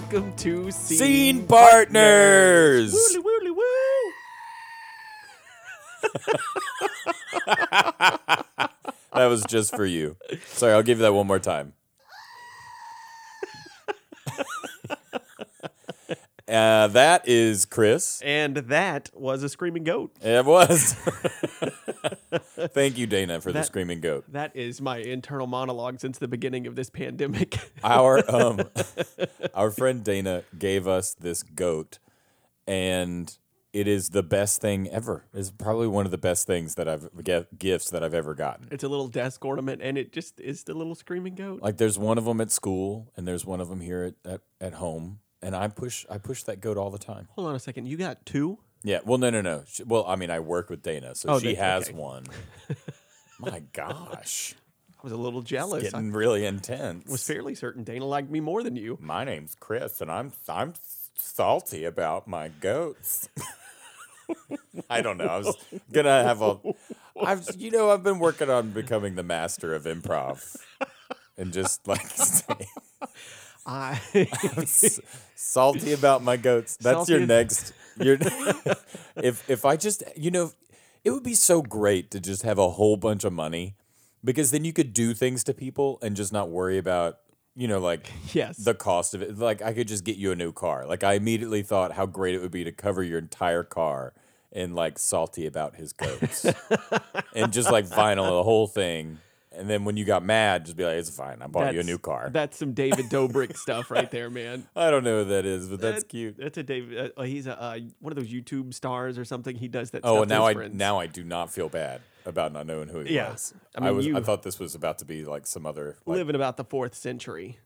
welcome to Scene, Scene Partners. Wooly, woo. That was just for you. Sorry, I'll give you that one more time. Uh, that is Chris. And that was a screaming goat. It was. Thank you, Dana, for the screaming goat. That is my internal monologue since the beginning of this pandemic. Our um, our friend Dana gave us this goat, and it is the best thing ever. It's probably one of the best things that I've ge- gifts that I've ever gotten. it's a little desk ornament, and it just is the little screaming goat. Like there's one of them at school, and there's one of them here at, at, at home, and I push I push that goat all the time. Hold on a second. You got two? Yeah. Well, no, no, no. She, well, I mean, I work with Dana, so Oh, she has okay. one. My gosh, I was a little jealous. I getting really intense. was fairly certain Dana liked me more than you. My name's Chris, and I'm I'm salty about my goats. I don't know. I was gonna have a. I've you know I've been working on becoming the master of improv, and just like say, I salty about my goats. That's your next. Your if if I just you know, it would be so great to just have a whole bunch of money, because then you could do things to people and just not worry about you know like yes. the cost of it. Like I could just get you a new car. Like I immediately thought how great it would be to cover your entire car in like salty about his goats and just like vinyl the whole thing. And then when you got mad, just be like, "It's fine. I bought you a new car." That's some David Dobrik stuff right there, man. I don't know who that is, but that's That- cute. That's a David. Uh, he's a uh, one of those YouTube stars or something. He does that. Oh, stuff now I friends. now I do not feel bad about not knowing who he Yeah. was. I I, mean, was I thought this was about to be like some other like, living about the fourth century.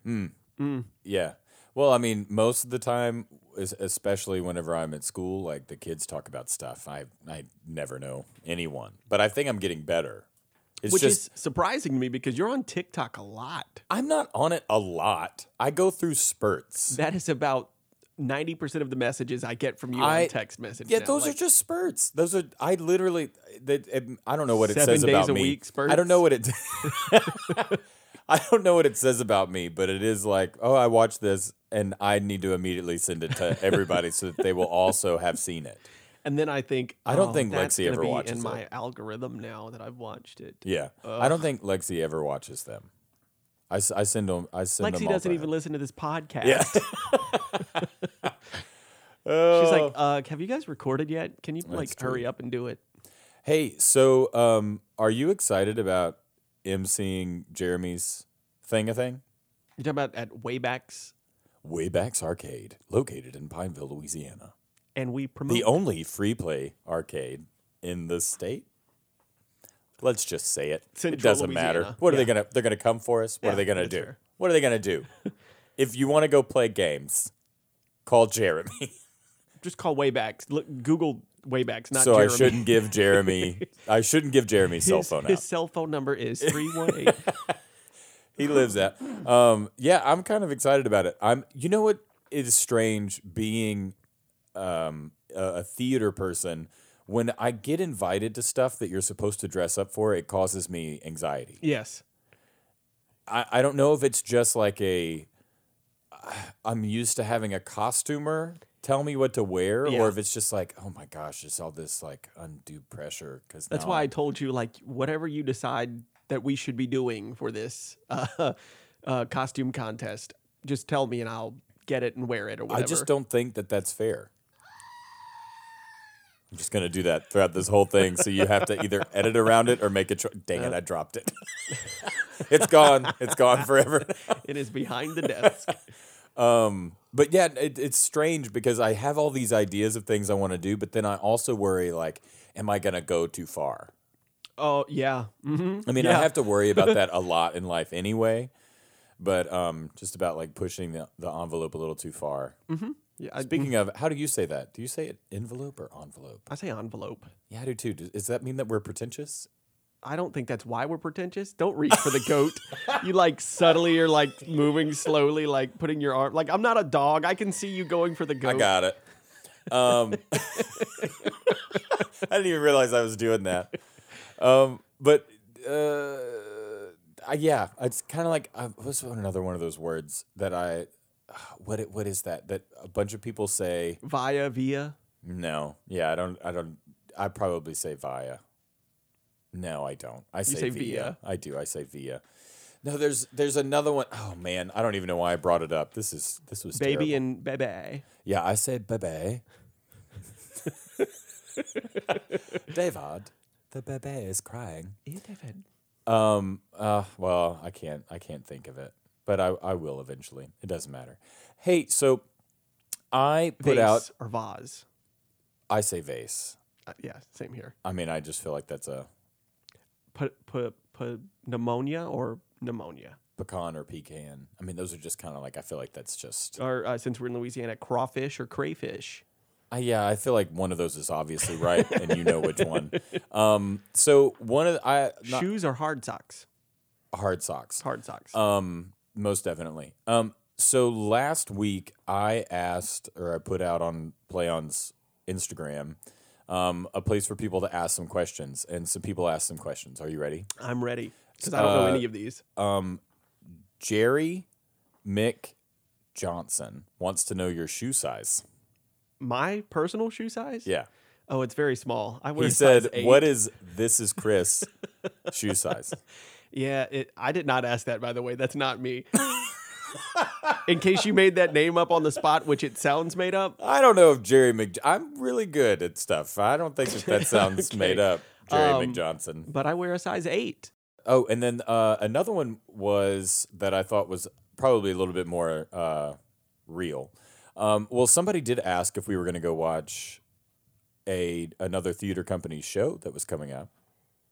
Yeah. Well, I mean, most of the time, especially whenever I'm at school, like the kids talk about stuff. I I never know anyone, but I think I'm getting better. It's Which just is surprising to me because you're on TikTok a lot. I'm not on it a lot. I go through spurts. That is about ninety percent of the messages I get from you I- on text message. Yeah, now. those are just spurts. Those are I literally. That I don't know what it says days about a me. week I don't know what it. I don't know what it says about me, but it is like, oh, I watched this, and I need to immediately send it to everybody so that they will also have seen it. And then I think I don't oh, think Lexi ever watches in it. my algorithm now that I've watched it. Yeah, I don't think Lexi ever watches them. I send them. I send. Lexi all doesn't even listen to this podcast. Yeah. She's Oh. like, uh, "Have you guys recorded yet? Can you like true. hurry up and do it?" hey, so um, are you excited about emceeing Jeremy's thing a thing? You talking about at Waybacks, Waybacks Arcade, located in Pineville, Louisiana, and we promote. the only free play arcade in the state. Let's just say it. it doesn't matter. Louisiana. What are they gonna? They're gonna come for us. What Yeah, are they gonna do? fair. What are they gonna do? if you want to go play games, call Jeremy. Just call Waybacks. Look, Google Waybacks, not so Jeremy. I shouldn't give Jeremy. I shouldn't give Jeremy's cell his, phone his out. cell phone number is 318. He lives at. Um, yeah, I'm kind of excited about it. I'm. You know what is strange being um, a, a theater person. When I get invited to stuff that you're supposed to dress up for, it causes me anxiety. yes. I, I don't know if it's just like a. I'm used to having a costumer tell me what to wear, Yeah. or if it's just like, oh my gosh, it's all this like undue pressure. Because That's why I told you, like, whatever you decide that we should be doing for this uh, uh, costume contest, just tell me and I'll get it and wear it or I just don't think that that's fair. I'm just gonna do that throughout this whole thing, so you have to either edit around it or make a. Dang it! I dropped it. it's gone. It's gone forever. It is behind the desk. Um, but yeah, it, it's strange because I have all these ideas of things I want to do, but then I also worry like, am I gonna go too far? Oh, yeah. hmm I mean, I have to worry about that a lot in life anyway. But um, just about like pushing the, the envelope a little too far. Yeah I, Speaking of, how do you say that? Do you say it envelope or envelope? I say envelope. Yeah, I do too. Does, does that mean that we're pretentious? I don't think that's why we're pretentious. Don't reach for the goat. you like subtly are like moving slowly, like putting your arm. Like I'm not a dog. I can see you going for the goat. I got it. Um, I didn't even realize I was doing that. Um, but uh, I, yeah, it's kind of like uh, what's another one of those words that I what it- what is that? That a bunch of people say Via, via. no. Yeah, I don't. I don't. I probably say via. No, I don't. I say, say via. via. I do. I say via. No, there's there's another one. Oh man, I don't even know why I brought it up. This is this was Baby terrible. and bebe. Yeah, I say bebe. David, the bebe is crying. Um. Uh. Well, I can't. I can't think of it, but I. I will eventually. It doesn't matter. Hey, so I put out. Or vase. I say vase. Uh, yeah, same here. I mean, I just feel like that's a Put put put pneumonia or pneumonia. pecan or pecan. I mean, those are just kind of like I feel like that's just. Or uh, since we're in Louisiana, crawfish or crayfish. Uh, yeah, I feel like one of those is obviously right, and you know which one. Um. So one of the, I not, Shoes or hard socks. hard socks. Hard socks. Um, most definitely. Um, so last week I asked, or I put out on PlayOn's Instagram, um, a place for people to ask some questions, and some people asked some questions. Are you ready? I'm ready because I don't know uh, any of these. Um, Jerry Mick Johnson wants to know your shoe size. My personal shoe size? Yeah. Oh, it's very small. I wear He said. "What is this? Is Chris shoe size?" Yeah, it, I did not ask that, by the way. That's not me. In case you made that name up on the spot, which it sounds made up. I don't know if Jerry Mc. I'm really good at stuff. I don't think that that sounds Okay. made up. Jerry Um, McJohnson. But I wear a size eight. Oh, and then uh, another one was that I thought was probably a little bit more uh, real. Um, well, somebody did ask if we were going to go watch a another theater company show that was coming up.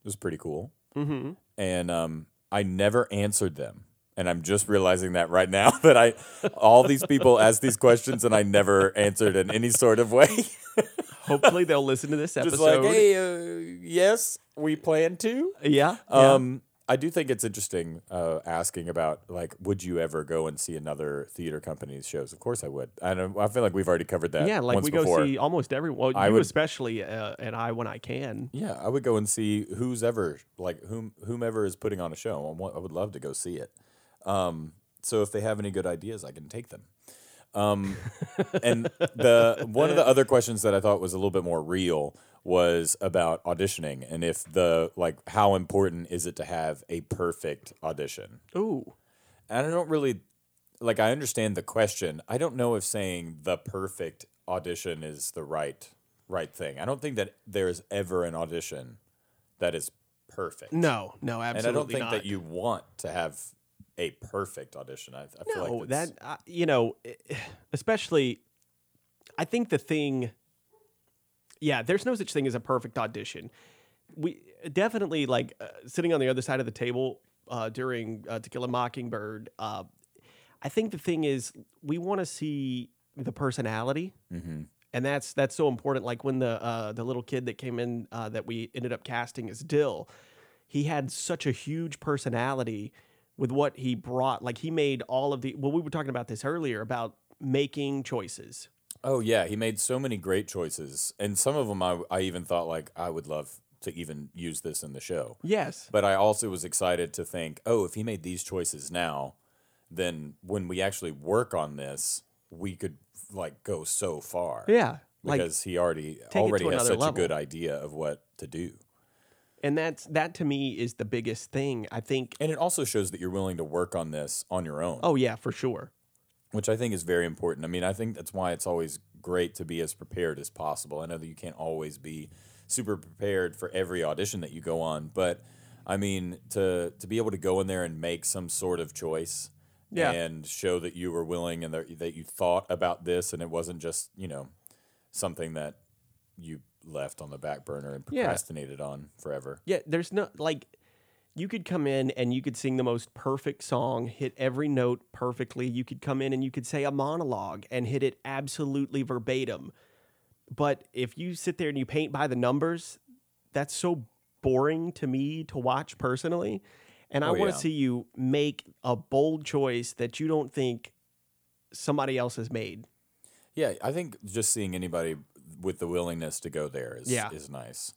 It was pretty cool, Mm-hmm. And um, I never answered them. And I'm just realizing that right now that I, all these people asked these questions and I never answered in any sort of way. Hopefully they'll listen to this episode. just like, hey, uh, yes, we plan to. Yeah. yeah. I do think it's interesting uh, asking about like, would you ever go and see another theater company's shows? Of course, I would. I I feel like we've already covered that. yeah, like we go before. see almost every. Well, I you would- especially, uh, and I when I can. Yeah, I would go and see who's ever like whom whomever is putting on a show. I I would love to go see it. Um, so if they have any good ideas, I can take them. Um, and the one of the other questions that I thought was a little bit more real was about auditioning and if the like how important is it to have a perfect audition? Ooh, And I don't really like I understand the question. I don't know if saying the perfect audition is the right right thing. I don't think that there is ever an audition that is perfect. no, no, absolutely and I don't think not. that you want to have a perfect audition. I, I feel No, like that's, that uh, you know, especially, I think the thing. Yeah, there's no such thing as a perfect audition. We definitely like uh, sitting on the other side of the table uh, during uh, To Kill a Mockingbird. Uh, I think the thing is we want to see the personality, Mhm. and that's that's so important. Like when the uh, the little kid that came in uh, that we ended up casting as Dill, he had such a huge personality with what he brought. Like he made all of the. Well, we were talking about this earlier about making choices. Oh yeah, he made so many great choices, and some of them I, I even thought like I would love to even use this in the show. Yes. But I also was excited to think, oh, if he made these choices now, then when we actually work on this, we could like go so far. Yeah. Like, Because he already already has such a good idea of what to do. and that's that to me is the biggest thing. I think. And it also shows that you're willing to work on this on your own. Oh yeah, for sure. Which I think is very important. I mean, I think that's why it's always great to be as prepared as possible. I know that you can't always be super prepared for every audition that you go on, but I mean, to to be able to go in there and make some sort of choice Yeah. and show that you were willing and that, that you thought about this and it wasn't just, you know, something that you left on the back burner and Yeah. procrastinated on forever. Yeah, there's no like you could come in and you could sing the most perfect song, hit every note perfectly. You could come in and you could say a monologue and hit it absolutely verbatim. But if you sit there and you paint by the numbers, that's so boring to me to watch personally. And I Oh, want to yeah. see you make a bold choice that you don't think somebody else has made. Yeah, I think just seeing anybody with the willingness to go there is Yeah. is nice.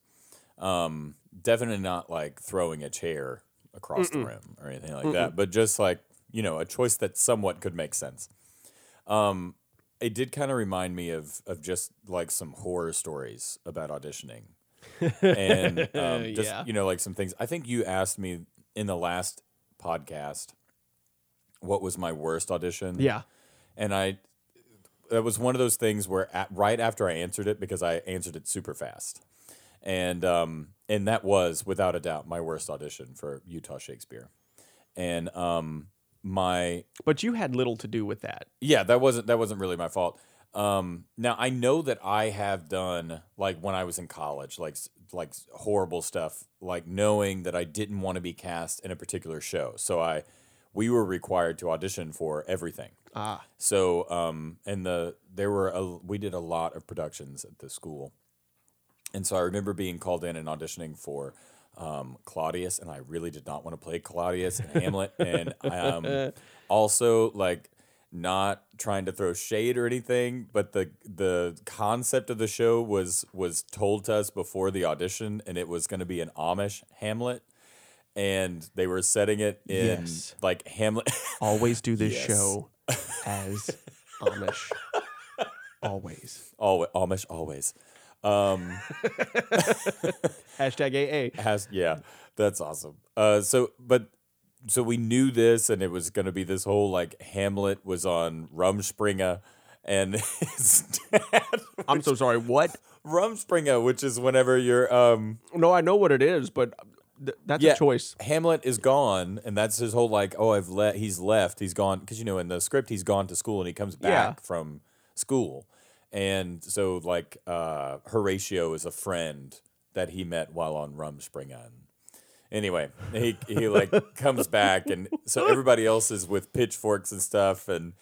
Um, definitely not like throwing a chair across the room or anything like that, but just like you know a choice that somewhat could make sense. Um, it did kind of remind me of of just like some horror stories about auditioning, and um, just Yeah. you know like some things. I think you asked me in the last podcast what was my worst audition. Yeah. and I that was one of those things where at, right after I answered it because I answered it super fast, and um and that was without a doubt my worst audition for Utah Shakespeare, and um my But you had little to do with that. yeah that wasn't that wasn't really my fault. Um, now I know that I have done like when I was in college, like like horrible stuff, like knowing that I didn't want to be cast in a particular show. So I, we were required to audition for everything. Ah. So, um, and the there were a, we did a lot of productions at the school, and so I remember being called in and auditioning for um, Claudius, and I really did not want to play Claudius and Hamlet, and um, also like not trying to throw shade or anything, but the the concept of the show was was told to us before the audition, and it was going to be an Amish Hamlet. And they were setting it in Yes. like Hamlet. Always do this Yes. show as Amish. Always. Always, Amish always. Um, Hashtag AA. has yeah, that's awesome. Uh, so but so we knew this, and it was going to be this whole like Hamlet was on Rumspringa, and his dad I'm so sorry. What? Rumspringa, which is whenever you're um No, I know what it is, but th- that's Yeah. a choice. Hamlet is gone, and that's his whole like oh I've let he's left he's gone because you know in the script he's gone to school and he comes back Yeah. from school, and so like uh Horatio is a friend that he met while on Rumspringa. And anyway, he he like comes back, and so everybody else is with pitchforks and stuff, and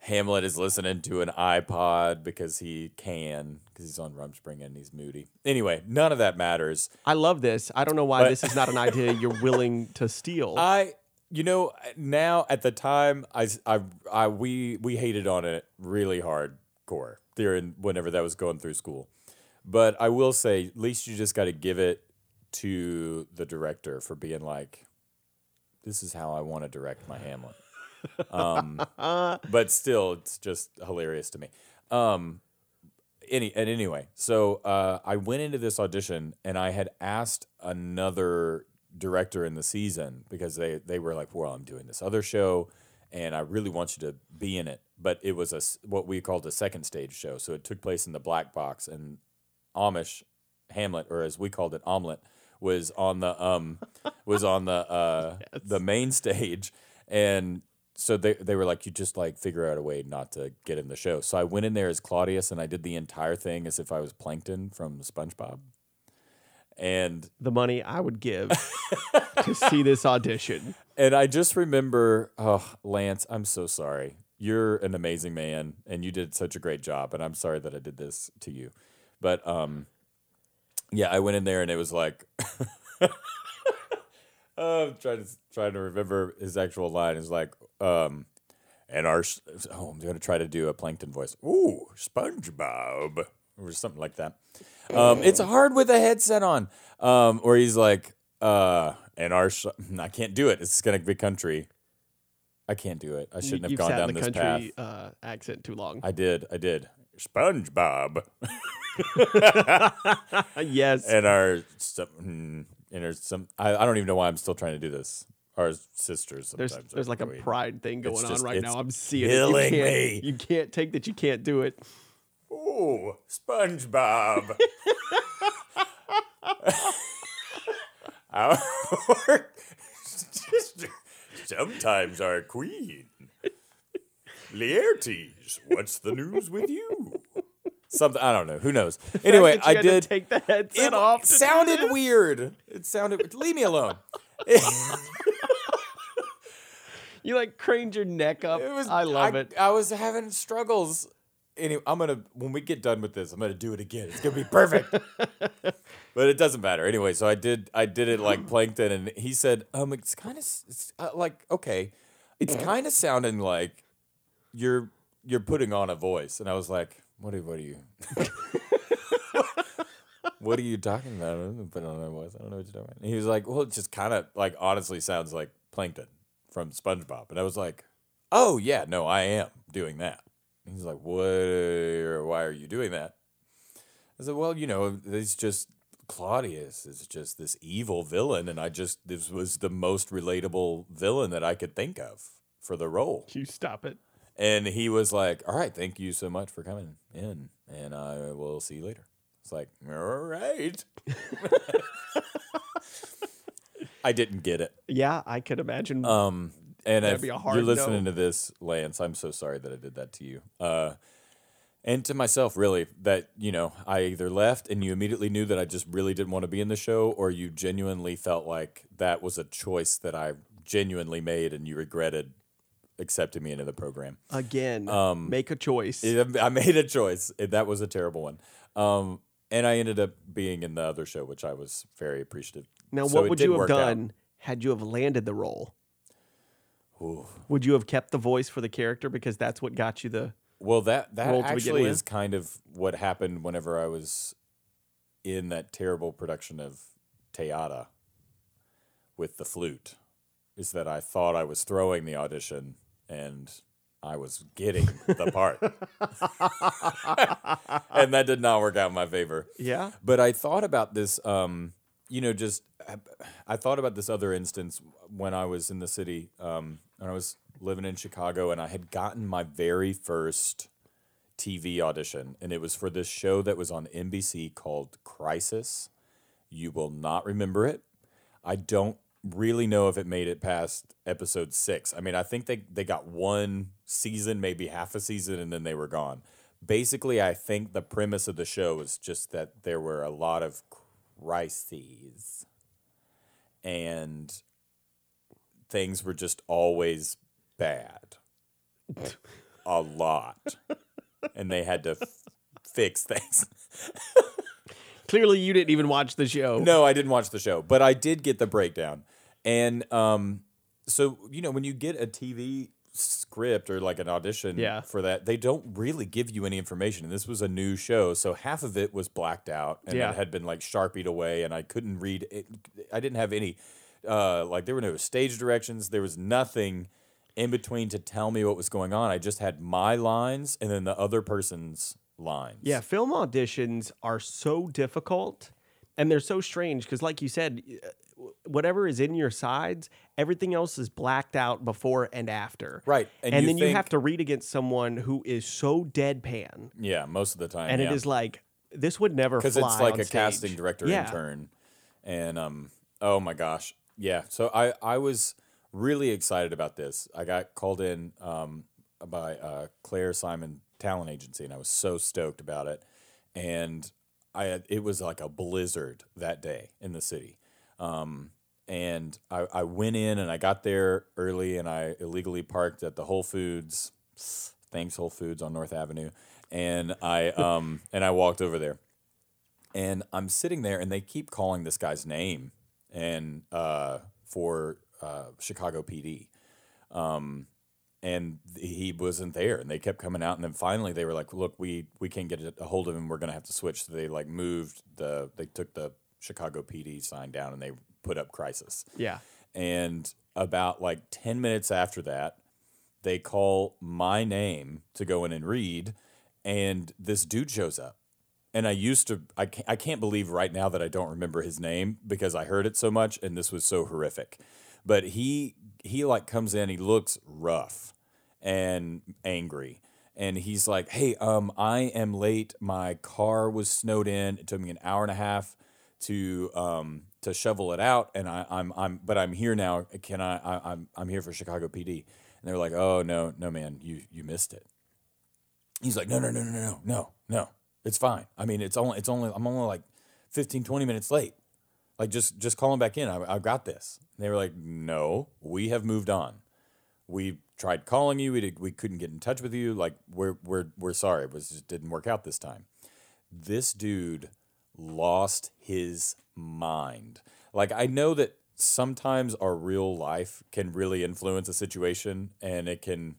Hamlet is listening to an iPod because he can because he's on Rumspringa and he's moody. Anyway, none of that matters. I love this. I don't know why But- this is not an idea you're willing to steal. I, you know, now at the time, I, I, I we, we hated on it really hardcore during whenever that was going through school. But I will say, at least you just got to give it to the director for being like, this is how I want to direct my Hamlet. Um, but still, it's just hilarious to me. Um, any and anyway, so uh, I went into this audition and I had asked another director in the season because they they were like, "Well, I'm doing this other show, and I really want you to be in it." But it was a what we called a second stage show, so it took place in the black box and Amish Hamlet, or as we called it, Omelet, was on the um was on the uh the main stage, and so they they were like, you just like figure out a way not to get in the show. So I went in there as Claudius, and I did the entire thing as if I was Plankton from SpongeBob, and the money I would give to see this audition. and I just remember, oh Lance, I'm so sorry. You're an amazing man, and you did such a great job, and I'm sorry that I did this to you, but um, yeah, I went in there and it was like. I'm trying to trying to remember his actual line. Is like, um, and our oh, I'm gonna try to do a plankton voice. Ooh, SpongeBob, or something like that. Um, it's hard with a headset on. Um, or he's like, uh, and our I can't do it. It's gonna be country. I can't do it. I shouldn't have You've gone sat down in the this path. uh, accent too long. I did. I did. SpongeBob yes. and our some, hmm, and there's some. I, I don't even know why I'm still trying to do this. Our sisters sometimes. there's are like a pride thing going on just- right it's now. I'm seeing killing it. You can't, me. you can't take that you can't do it. Ooh, SpongeBob. our sister sometimes our queen. Laertes, what's the news with you? Something I don't know. Who knows? Anyway, I did. take the headset It off. sounded weird. It sounded. Leave me alone. You like craned your neck up. It was. I love it. I was having struggles. Anyway, I'm gonna when we get done with this, I'm gonna do it again. It's gonna be perfect. but it doesn't matter anyway. So I did. I did it like plankton, and he said, "Um, it's kind of it's uh, like okay, it's kind of sounding like you're you're putting on a voice." And I was like, "What are what are you?" What are you talking about? I don't put on a voice. I don't know what you're talking about. And he was like, "Well, it just kind of like honestly sounds like Plankton from SpongeBob." And I was like, "Oh yeah, no, I am doing that." He's like, what? Why are you doing that? I said, well, you know, it's just Claudius is just this evil villain, and I just this was the most relatable villain that I could think of for the role. You stop it. And he was like, "All right, thank you so much for coming in, and I will see you later." It's like, "All right." I didn't get it. Yeah, I could imagine. Um, and That'd if be a hard you're listening no. to this, Lance, I'm so sorry that I did that to you. Uh, and to myself, really, that you know, I either left and you immediately knew that I just really didn't want to be in the show, or you genuinely felt like that was a choice that I genuinely made and you regretted accepting me into the program. Again, um, make a choice. It- I made a choice. It- That was a terrible one. Um, and I ended up being in the other show, which I was very appreciative. now, So what would you have work out. done had you have landed the role? Ooh. Would you have kept the voice for the character because that's what got you the? Well, that that role actually is kind of what happened whenever I was in that terrible production of Teata with the flute. Is that I thought I was throwing the audition and I was getting the part, and that did not work out in my favor. Yeah. But I thought about this, um, you know, just I thought about this other instance when I was in the city, um, when I was living in Chicago, and I had gotten my very first TV audition, and it was for this show that was on NBC called Crisis. You will not remember it. I don't really know if it made it past episode six. I mean, I think they, they got one season, maybe half a season, and then they were gone. Basically, I think the premise of the show was just that there were a lot of crises and things were just always bad. a lot. And they had to f- fix things. Clearly, you didn't even watch the show. No, I didn't watch the show, but I did get the breakdown. And um, so, you know, when you get a TV script or like an audition Yeah. for that, they don't really give you any information. And this was a new show, so half of it was blacked out and Yeah. it had been like sharpied away, and I couldn't read it. I didn't have any, uh, like, there were no stage directions, there was nothing in between to tell me what was going on. I just had my lines and then the other person's lines. Yeah, film auditions are so difficult and they're so strange because, like you said, uh, whatever is in your sides, everything else is blacked out before and after. Right. And And, you then you have to read against someone who is so deadpan. Yeah, most of the time. And yeah. it is like, this would never because it's like a stage. casting director yeah. intern and um oh my gosh yeah so i i was really excited about this i got called in um by uh claire simon talent agency and i was so stoked about it and i had, it was like a blizzard that day in the city um and I, I went in and I got there early and I illegally parked at the Whole Foods. Thanks, Whole Foods on North Avenue. And I um and I walked over there and I'm sitting there, and they keep calling this guy's name, and uh, for uh, Chicago PD, um, and he wasn't there, and they kept coming out, and then finally they were like, "Look, we we can't get a hold of him. We're gonna have to switch." So they like moved the they took the Chicago PD sign down, and they put up Crisis. Yeah. And about like 10 minutes after that, they call my name to go in and read, and this dude shows up. And I used to, I can't, I can't believe right now that I don't remember his name because I heard it so much and this was so horrific. But he, he like comes in, he looks rough and angry. And he's like, hey, um, I am late. My car was snowed in. It took me an hour and a half to um to shovel it out and I, I'm I'm but I'm here now. Can I, I I'm I'm here for Chicago PD. And they're like, Oh no, no man, you you missed it. He's like, No, no, no, no, no, no, no. It's fine. I mean it's only it's only I'm only like 15, 20 minutes late. Like just just call him back in. I I've got this. And they were like, No, we have moved on. We tried calling you, we did, we couldn't get in touch with you. Like we're we're we're sorry. It was just didn't work out this time this dude lost his mind. Like I know that sometimes our real life can really influence a situation and it can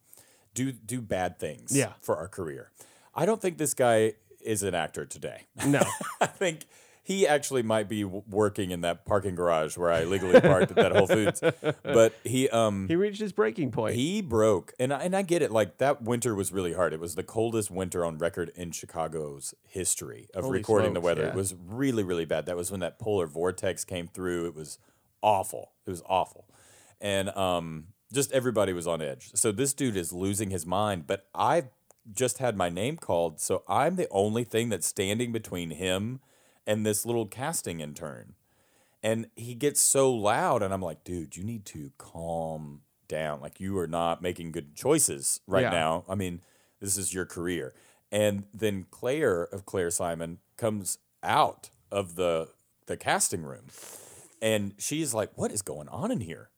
do do bad things Yeah. for our career. I don't think this guy is an actor today. No. I think he actually might be working in that parking garage where I legally parked at that Whole Foods. But he um He reached his breaking point. he broke, and I, and I get it. Like that winter was really hard. It was the coldest winter on record in Chicago's history of Holy recording the weather. yeah. It was really really bad. That was when that polar vortex came through. It was awful. It was awful, and um, just everybody was on edge. So this dude is losing his mind. But I just had my name called, so I'm the only thing that's standing between him and this little casting intern. And he gets so loud and i'm like dude you need to calm down. Like you are not making good choices right Yeah. now. I mean this is your career. And then claire of claire simon comes out of the the casting room and she's like what is going on in here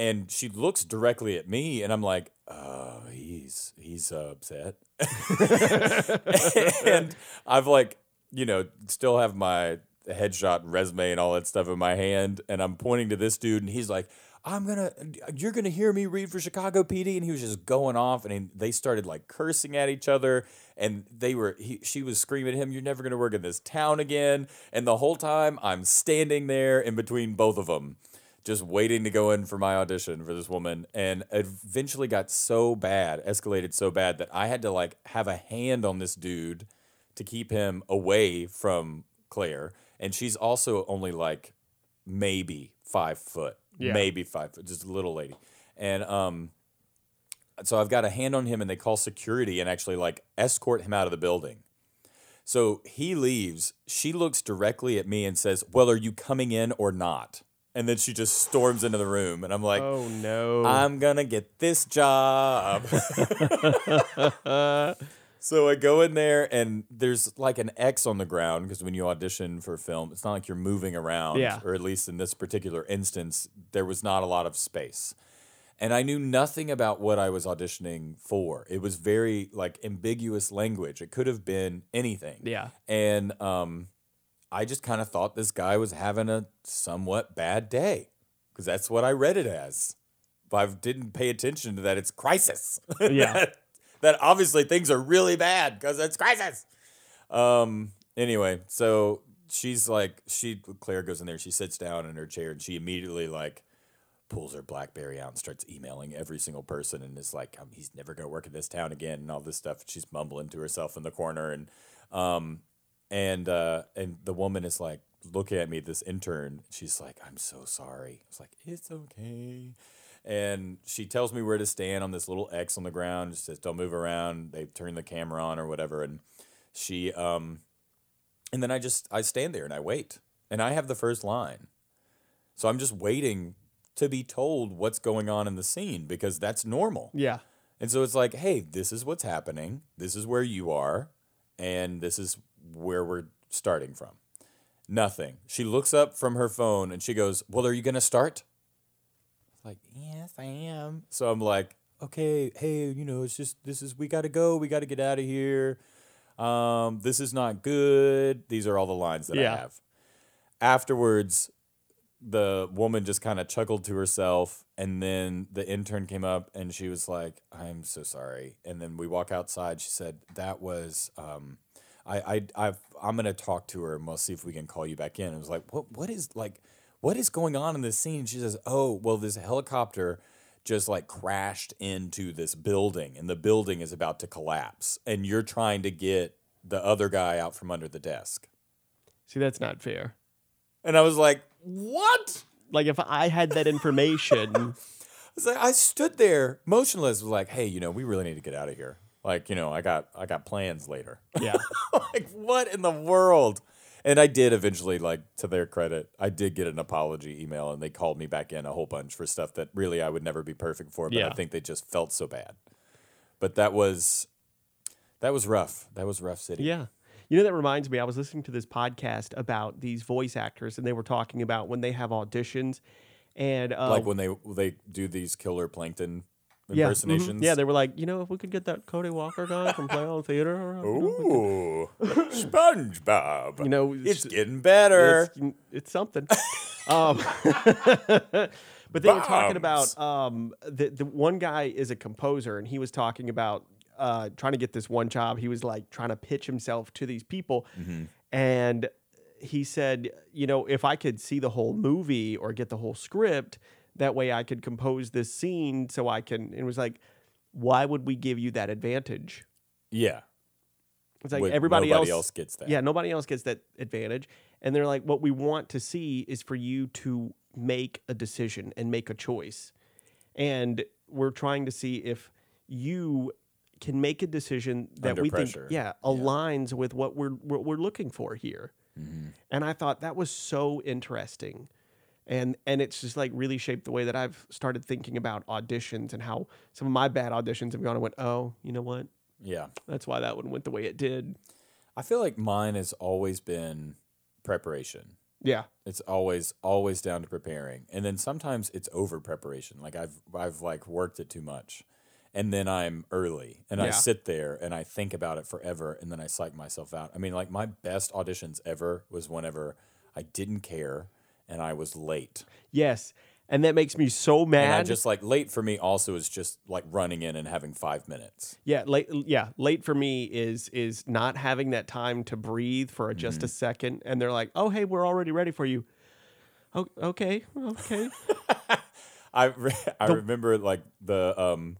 and she looks directly at me and i'm like oh he's he's uh, upset. And i've like you know still have my headshot resume and all that stuff in my hand and i'm pointing to this dude and he's like i'm gonna you're gonna hear me read for chicago pd and he was just going off and he, they started like cursing at each other and they were he, she was screaming at him you're never gonna work in this town again and the whole time i'm standing there in between both of them just waiting to go in for my audition for this woman and eventually got so bad escalated so bad that i had to like have a hand on this dude to keep him away from claire and she's also only like maybe five foot Yeah. maybe five foot just a little lady and um so i've got a hand on him and they call security and actually like escort him out of the building so he leaves. She looks directly at me and says, Well, are you coming in or not? And then she just storms into the room. And I'm like, oh no. I'm going to get this job. so I go in there and there's like an X on the ground because when you audition for film, it's not like you're moving around. Yeah. Or at least in this particular instance, there was not a lot of space and I knew nothing about what I was auditioning for. It was very like ambiguous language. It could have been anything. Yeah. And um, I just kind of thought this guy was having a somewhat bad day because that's what I read it as. But I didn't pay attention to that. It's crisis. Yeah. that, that obviously things are really bad because it's crisis. Um. Anyway, so she's like, she Claire goes in there. She sits down in her chair and she immediately like pulls her BlackBerry out and starts emailing every single person and is like, um, he's never gonna work in this town again and all this stuff. She's mumbling to herself in the corner and um and uh and the woman is like looking at me, this intern. She's like, I'm so sorry. I was like, it's okay. And she tells me where to stand on this little X on the ground. She says, "Don't move around." They turn the camera on or whatever, and she um, and then I just I stand there and I wait, and I have the first line, so I'm just waiting to be told what's going on in the scene because that's normal. Yeah. And so it's like, hey, this is what's happening. This is where you are, and this is where we're starting from. Nothing. She looks up from her phone and she goes, "Well, are you going to start?" Like, yes, I am. So I'm like, okay, hey, you know, it's just this is we got to go. We got to get out of here. Um, this is not good. These are all the lines that Yeah. I have. Afterwards, the woman just kind of chuckled to herself and then the intern came up and she was like i'm so sorry and then we walk outside she said that was um, I, I I've, i'm going to talk to her and we'll see if we can call you back in i was like what what is like what is going on in this scene she says oh well this helicopter just like crashed into this building and the building is about to collapse and you're trying to get the other guy out from under the desk See, that's not fair. and i was like what Like if I had that information, It's like I stood there motionless, was like, "Hey, you know, we really need to get out of here. Like, you know, I got I got plans later. yeah. like, what in the world?" And I did eventually, like to their credit, I did get an apology email, and they called me back in a whole bunch for stuff that really I would never be perfect for. But I think they just felt so bad. But that was that was rough. That was rough city. Yeah. You know, that reminds me, I was listening to this podcast about these voice actors, and they were talking about when they have auditions. And uh, Like when they they do these killer plankton yeah, mhm. Yeah, they were like, you know, if we could get that Cody Walker guy from Play on Theater, you know, could- Ooh, SpongeBob. you know, it's getting better. It's, it's something. um, but they were talking about um, the the one guy is a composer, and he was talking about uh, trying to get this one job. He was like trying to pitch himself to these people, Mm-hmm. and he said, you know, if I could see the whole movie or get the whole script, that way I could compose this scene so I can. It was like, why would we give you that advantage? Yeah. It's like Wait, everybody nobody else, else gets that. Yeah, nobody else gets that advantage. And they're like, what we want to see is for you to make a decision and make a choice. And we're trying to see if you can make a decision that Under we pressure. think, yeah, aligns with what we're what we're looking for here. Mm-hmm. And I thought that was so interesting. And and it's just like really shaped the way that I've started thinking about auditions and how some of my bad auditions have gone and went, oh, you know what? Yeah. That's why that one went the way it did. I feel like mine has always been preparation. Yeah. It's always always down to preparing. And then sometimes it's over preparation. Like I've I've like worked it too much. And then I'm early and I sit there and I think about it forever and then I psych myself out. I mean like my best auditions ever was whenever I didn't care and I was late. Yes. And that makes me so mad. And I just like late for me also is just like running in and having 5 minutes. yeah, late yeah, late for me is is not having that time to breathe for just Mm-hmm. a second and they're like, "Oh, hey, we're already ready for you." Oh, okay. Okay. I re- I remember like the um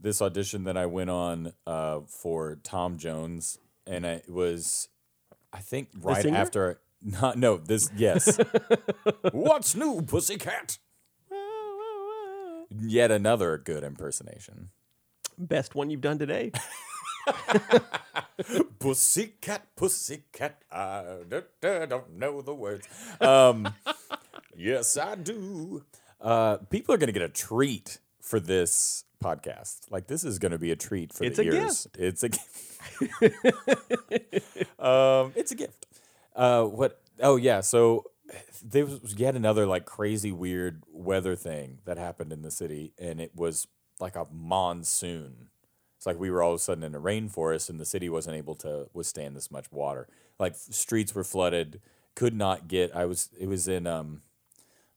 this audition that I went on uh for Tom Jones and it was I think right singer? after not no this yes. What's new pussycat? Yet another good impersonation. Best one you've done today. Pussycat pussycat I don't know the words. Um yes I do. Uh people are going to get a treat for this podcast. Like this is going to be a treat for It's the a ears it's a gift. Um it's a gift uh what oh yeah so there was yet another like crazy weird weather thing that happened in the city and it was like a monsoon it's like we were all of a sudden in a rainforest and the city wasn't able to withstand this much water. Like streets were flooded, could not get I was it was in um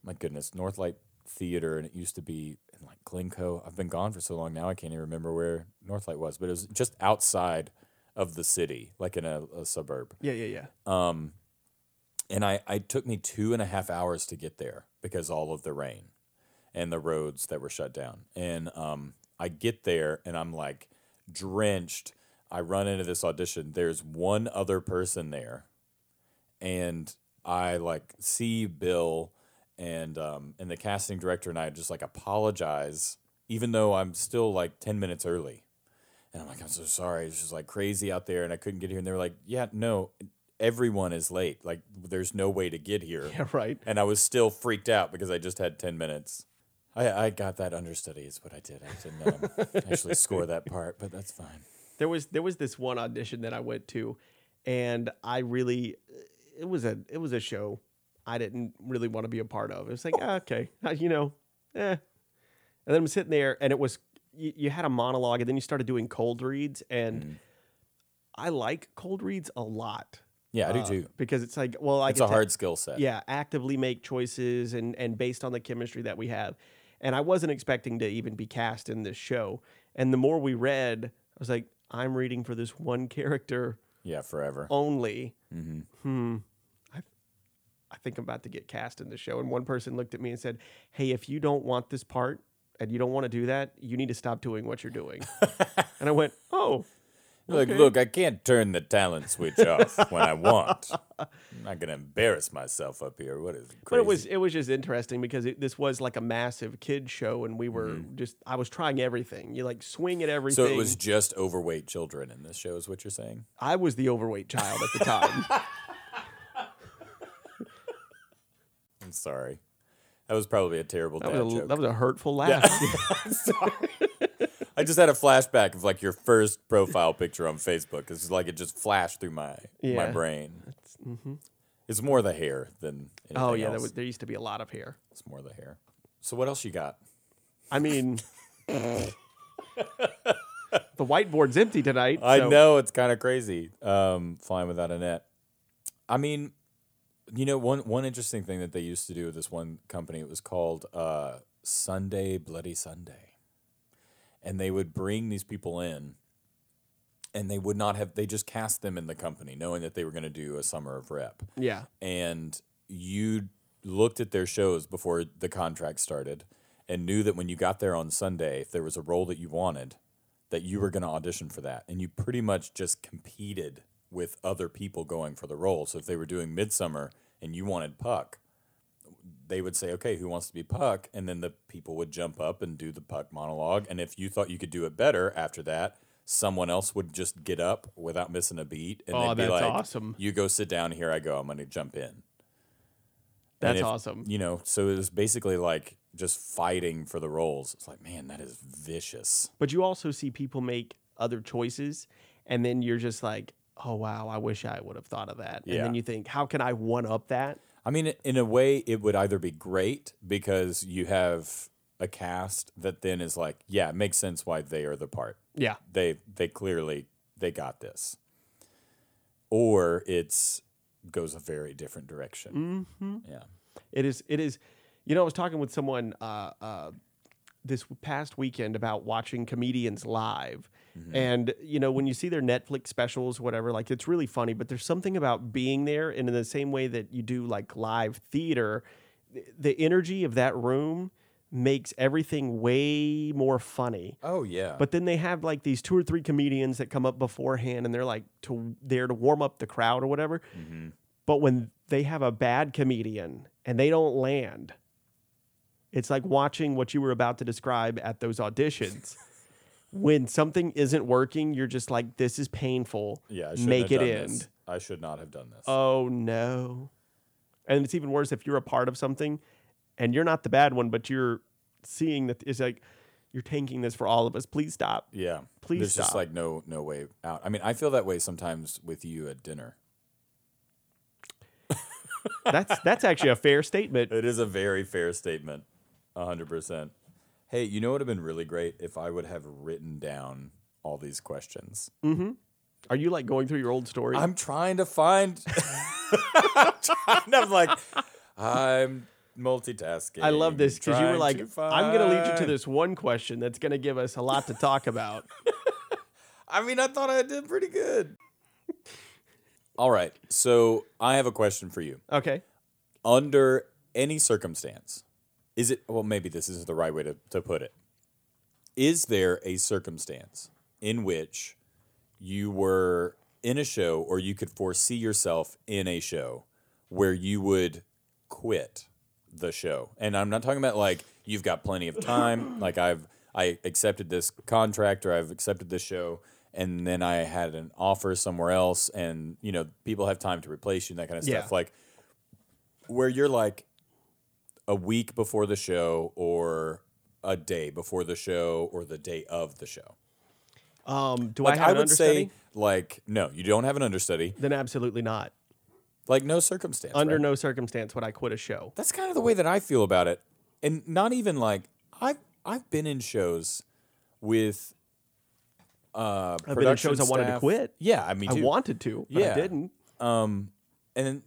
my goodness, Northlight Theater and it used to be in like Glencoe. I've been gone for so long now I can't even remember where Northlight was, but it was just outside of the city, like in a, a suburb. Yeah, yeah, yeah. Um and I, I took me two and a half hours to get there because all of the rain and the roads that were shut down. And um, I get there and I'm like drenched. I run into this audition. There's one other person there, and I like see Bill and um, and the casting director and I just like apologize, even though I'm still like ten minutes early. And I'm like, I'm so sorry. It's just like crazy out there, and I couldn't get here. And they were like, Yeah, no, everyone is late. Like, there's no way to get here. Yeah, right. And I was still freaked out because I just had 10 minutes. I, I got that understudy, is what I did. I didn't um, actually score that part, but that's fine. There was there was this one audition that I went to, and I really, it was a it was a show I didn't really want to be a part of. It was like ah, okay, uh, you know, eh. And then I'm sitting there, and it was you, you had a monologue, and then you started doing cold reads, and Mm. I like cold reads a lot. Yeah, I do uh, too. because it's like well, I It's a hard skill set. yeah actively make choices and and based on the chemistry that we have and i wasn't expecting to even be cast in this show and the more we read i was like i'm reading for this one character Yeah, forever. only hmm hmm i i think i'm about to get cast in the show and one person looked at me and said hey if you don't want this part and you don't want to do that you need to stop doing what you're doing and i went oh Like, look, I can't turn the talent switch off when I want. I'm not gonna embarrass myself up here. What is crazy? But it was it was just interesting because it, this was like a massive kid show, and we were mm-hmm. just I was trying everything. You like swing at everything. so it was just overweight children in this show, is what you're saying? I was the overweight child at the time. I'm sorry. That was probably a terrible that dad was a joke. that was a hurtful laugh. Yeah. I just had a flashback of like your first profile picture on Facebook. Because it's like it just flashed through my my Yeah. brain. mhm. It's more the hair than anything Oh yeah, there, was, there used to be a lot of hair. It's more the hair. So what else you got? I mean, the whiteboard's empty tonight. I so- know it's kind of crazy. Um, flying without a net. I mean, you know, one one interesting thing that they used to do with this one company, it was called uh, Sunday Bloody Sunday, and they would bring these people in, and they would not have. They just cast them in the company, knowing that they were going to do a summer of rep. Yeah. and you looked at their shows before the contract started and knew that when you got there on Sunday, if there was a role that you wanted, that you were going to audition for that. And you pretty much just competed with other people going for the role. So if they were doing Midsummer and you wanted Puck, they would say, okay, who wants to be Puck? And then the people would jump up and do the Puck monologue. And if you thought you could do it better after that, someone else would just get up without missing a beat. And Oh, they'd be that's like, awesome. you go sit down, here I go, I'm going to jump in. That's if- awesome. You know, so it was basically like just fighting for the roles. It's like, man, that is vicious. But you also see people make other choices, and then you're just like, oh, wow, I wish I would have thought of that. Yeah. And then you think, how can I one up that? I mean, in a way, it would either be great because you have a cast that then is like, yeah, it makes sense why they are the part. Yeah. They they clearly they got this. Or it's goes a very different direction. Mm-hmm. Yeah. It is. It is. You know, I was talking with someone uh, uh, this past weekend about watching comedians live, Mm-hmm. and you know, when you see their Netflix specials, whatever, like it's really funny. But there's something about being there, and in the same way that you do like live theater, the energy of that room makes everything way more funny. Oh yeah. But then they have like these two or three comedians that come up beforehand, and they're like to there to warm up the crowd or whatever. Mm-hmm. But when they have a bad comedian and they don't land, it's like watching what you were about to describe at those auditions. when something isn't working, you're just like, "This is painful. yeah, make it end." this. I should not have done this. Oh no! And it's even worse if you're a part of something, and you're not the bad one, but you're seeing that it's like you're tanking this for all of us. Please stop. yeah. Please stop. There's just like no no way out. I mean, I feel that way sometimes with you at dinner. That's that's actually a fair statement. It is a very fair statement. a hundred percent. Hey, you know what would have been really great if I would have written down all these questions. Mm-hmm. Are you like going through your old story? I'm trying to find. I'm trying. I'm like, I'm multitasking. I love this because you were like, I'm going to lead you to this one question that's going to give us a lot to talk about. I mean, I thought I did pretty good. all right, so I have a question for you. Okay. under any circumstance, is it, well, maybe this isn't the right way to, to put it. Is there a circumstance in which you were in a show or you could foresee yourself in a show where you would quit the show? And I'm not talking about like you've got plenty of time, like I've, I accepted this contract or I've accepted this show and then I had an offer somewhere else and you know people have time to replace you and that kind of Yeah. stuff like where you're like a week before the show or a day before the show or the day of the show. Um, do Like I have I an would understudy? say like no, you don't have an understudy. then absolutely not. Like no circumstance. Under right? no circumstance would I quit a show. That's kind of the way that I feel about it. And not even like I've I've been in shows with uh I've been in shows I wanted to quit. Yeah, I mean I wanted to, but Yeah. I didn't. Um, and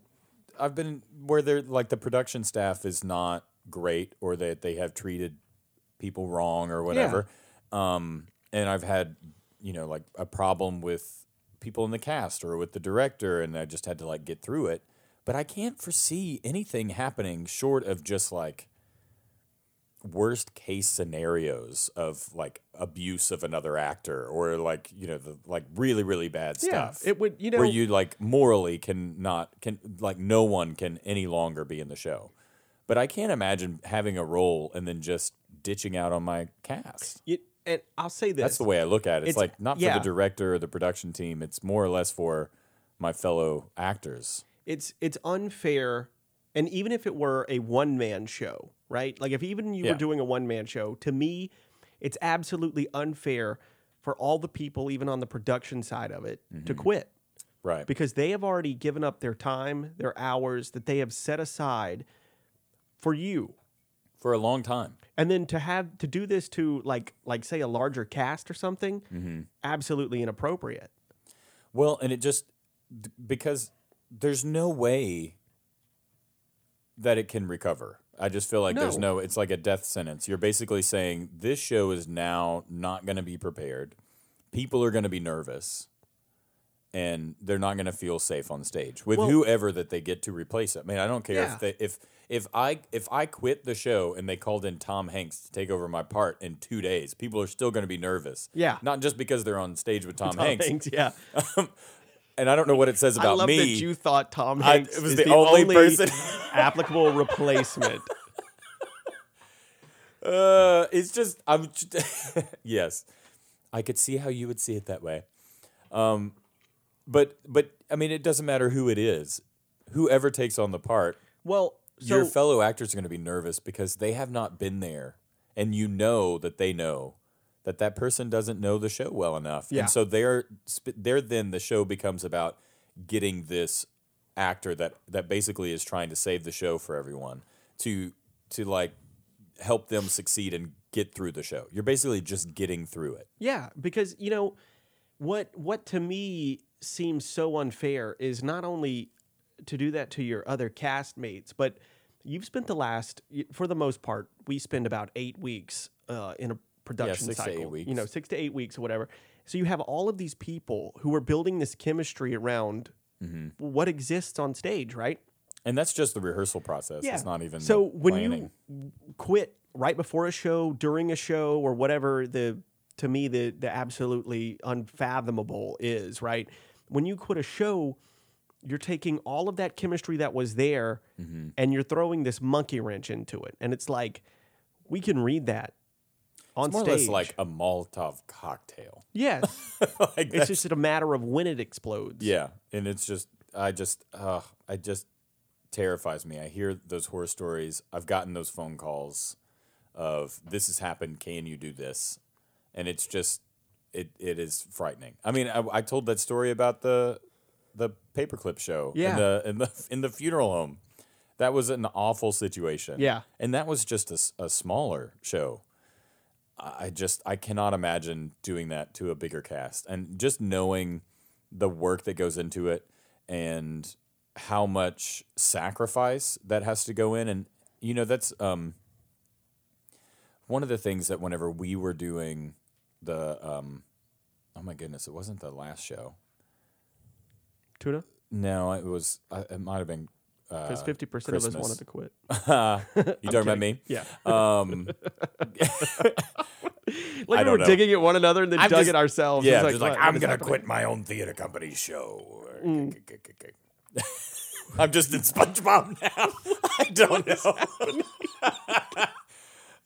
I've been where they're like the production staff is not great or that they have treated people wrong or whatever. Um, and I've had, you know, like a problem with people in the cast or with the director, and I just had to like get through it. But I can't foresee anything happening short of just like worst case scenarios of like abuse of another actor or like you know the like really really bad stuff Yeah, it would. You know, where you like morally can not can like no one can any longer be in the show. But I can't imagine having a role and then just ditching out on my cast. you- and I'll say this. That's the way I look at it. It's, It's- like not for the director or the production team. It's more or less for my fellow actors. it's it's unfair and even if it were a one man show right like if even you Yeah. were doing a one man show to me it's absolutely unfair for all the people even on the production side of it Mm-hmm. to quit Right. because they have already given up their time their hours that they have set aside for you for a long time. and then to have to do this to like like say a larger cast or something Mm-hmm. absolutely inappropriate Well, and it just because there's no way that it can recover. I just feel like there's No. no it's like a death sentence. You're basically saying this show is now not going to be prepared. People are going to be nervous and they're not going to feel safe on stage with Well- whoever that they get to replace it. I mean, I don't care Yeah. if they if if I if I quit the show and they called in Tom Hanks to take over my part in two days, people are still going to be nervous. Yeah. not just because they're on stage with Tom, Tom Hanks. Hanks, yeah. Um, And I don't know what it says about I love me. that you thought Tom I- Hanks it was is the the, only only, person- applicable replacement. Uh, it's just I'm. yes, I could see how you would see it that way. Um, but but I mean, it doesn't matter who it is. Whoever takes on the part, Well, so your fellow actors are going to be nervous because they have not been there, and you know that they know that that person doesn't know the show well enough, Yeah. and so they're then the show becomes about getting this actor that that basically is trying to save the show for everyone to to like help them succeed and get through the show. You're basically just getting through it. Yeah, because you know what what to me seems so unfair is not only to do that to your other castmates, but you've spent the last for the most part, we spend about 8 weeks uh, in a production six to eight cycle. You know, 6 to 8 weeks or whatever. So you have all of these people who are building this chemistry around Mm-hmm. what exists on stage, right? And that's just the rehearsal process. It's not even so when planning. you quit right before a show, during a show, or whatever the to me the the absolutely unfathomable is right. When you quit a show, you're taking all of that chemistry that was there Mm-hmm. and you're throwing this monkey wrench into it, and it's like we can read that on It's more stage. or less like a Molotov cocktail. yes, like it's that's- just a matter of when it explodes. Yeah, and it's just I just uh I just terrifies me. I hear those horror stories. I've gotten those phone calls of this has happened. Can you do this? And it's just it it is frightening. I mean, I, I told that story about the the paperclip show Yeah. in the in the in the funeral home. That was an awful situation. Yeah. and that was just a, s- a smaller show. I just I cannot imagine doing that to a bigger cast, and just knowing the work that goes into it and how much sacrifice that has to go in, and you know that's um one of the things that whenever we were doing the um oh my goodness, it wasn't the last show. tuna No, it was. It might have been. because Uh, fifty percent of us wanted to quit. you talking about me? Yeah, Um, like we were know. digging at one another and then I'm dug just- it ourselves. yeah, It was just like what- I'm gonna happening? quit my own theater company show. I'm just in SpongeBob now. I don't know.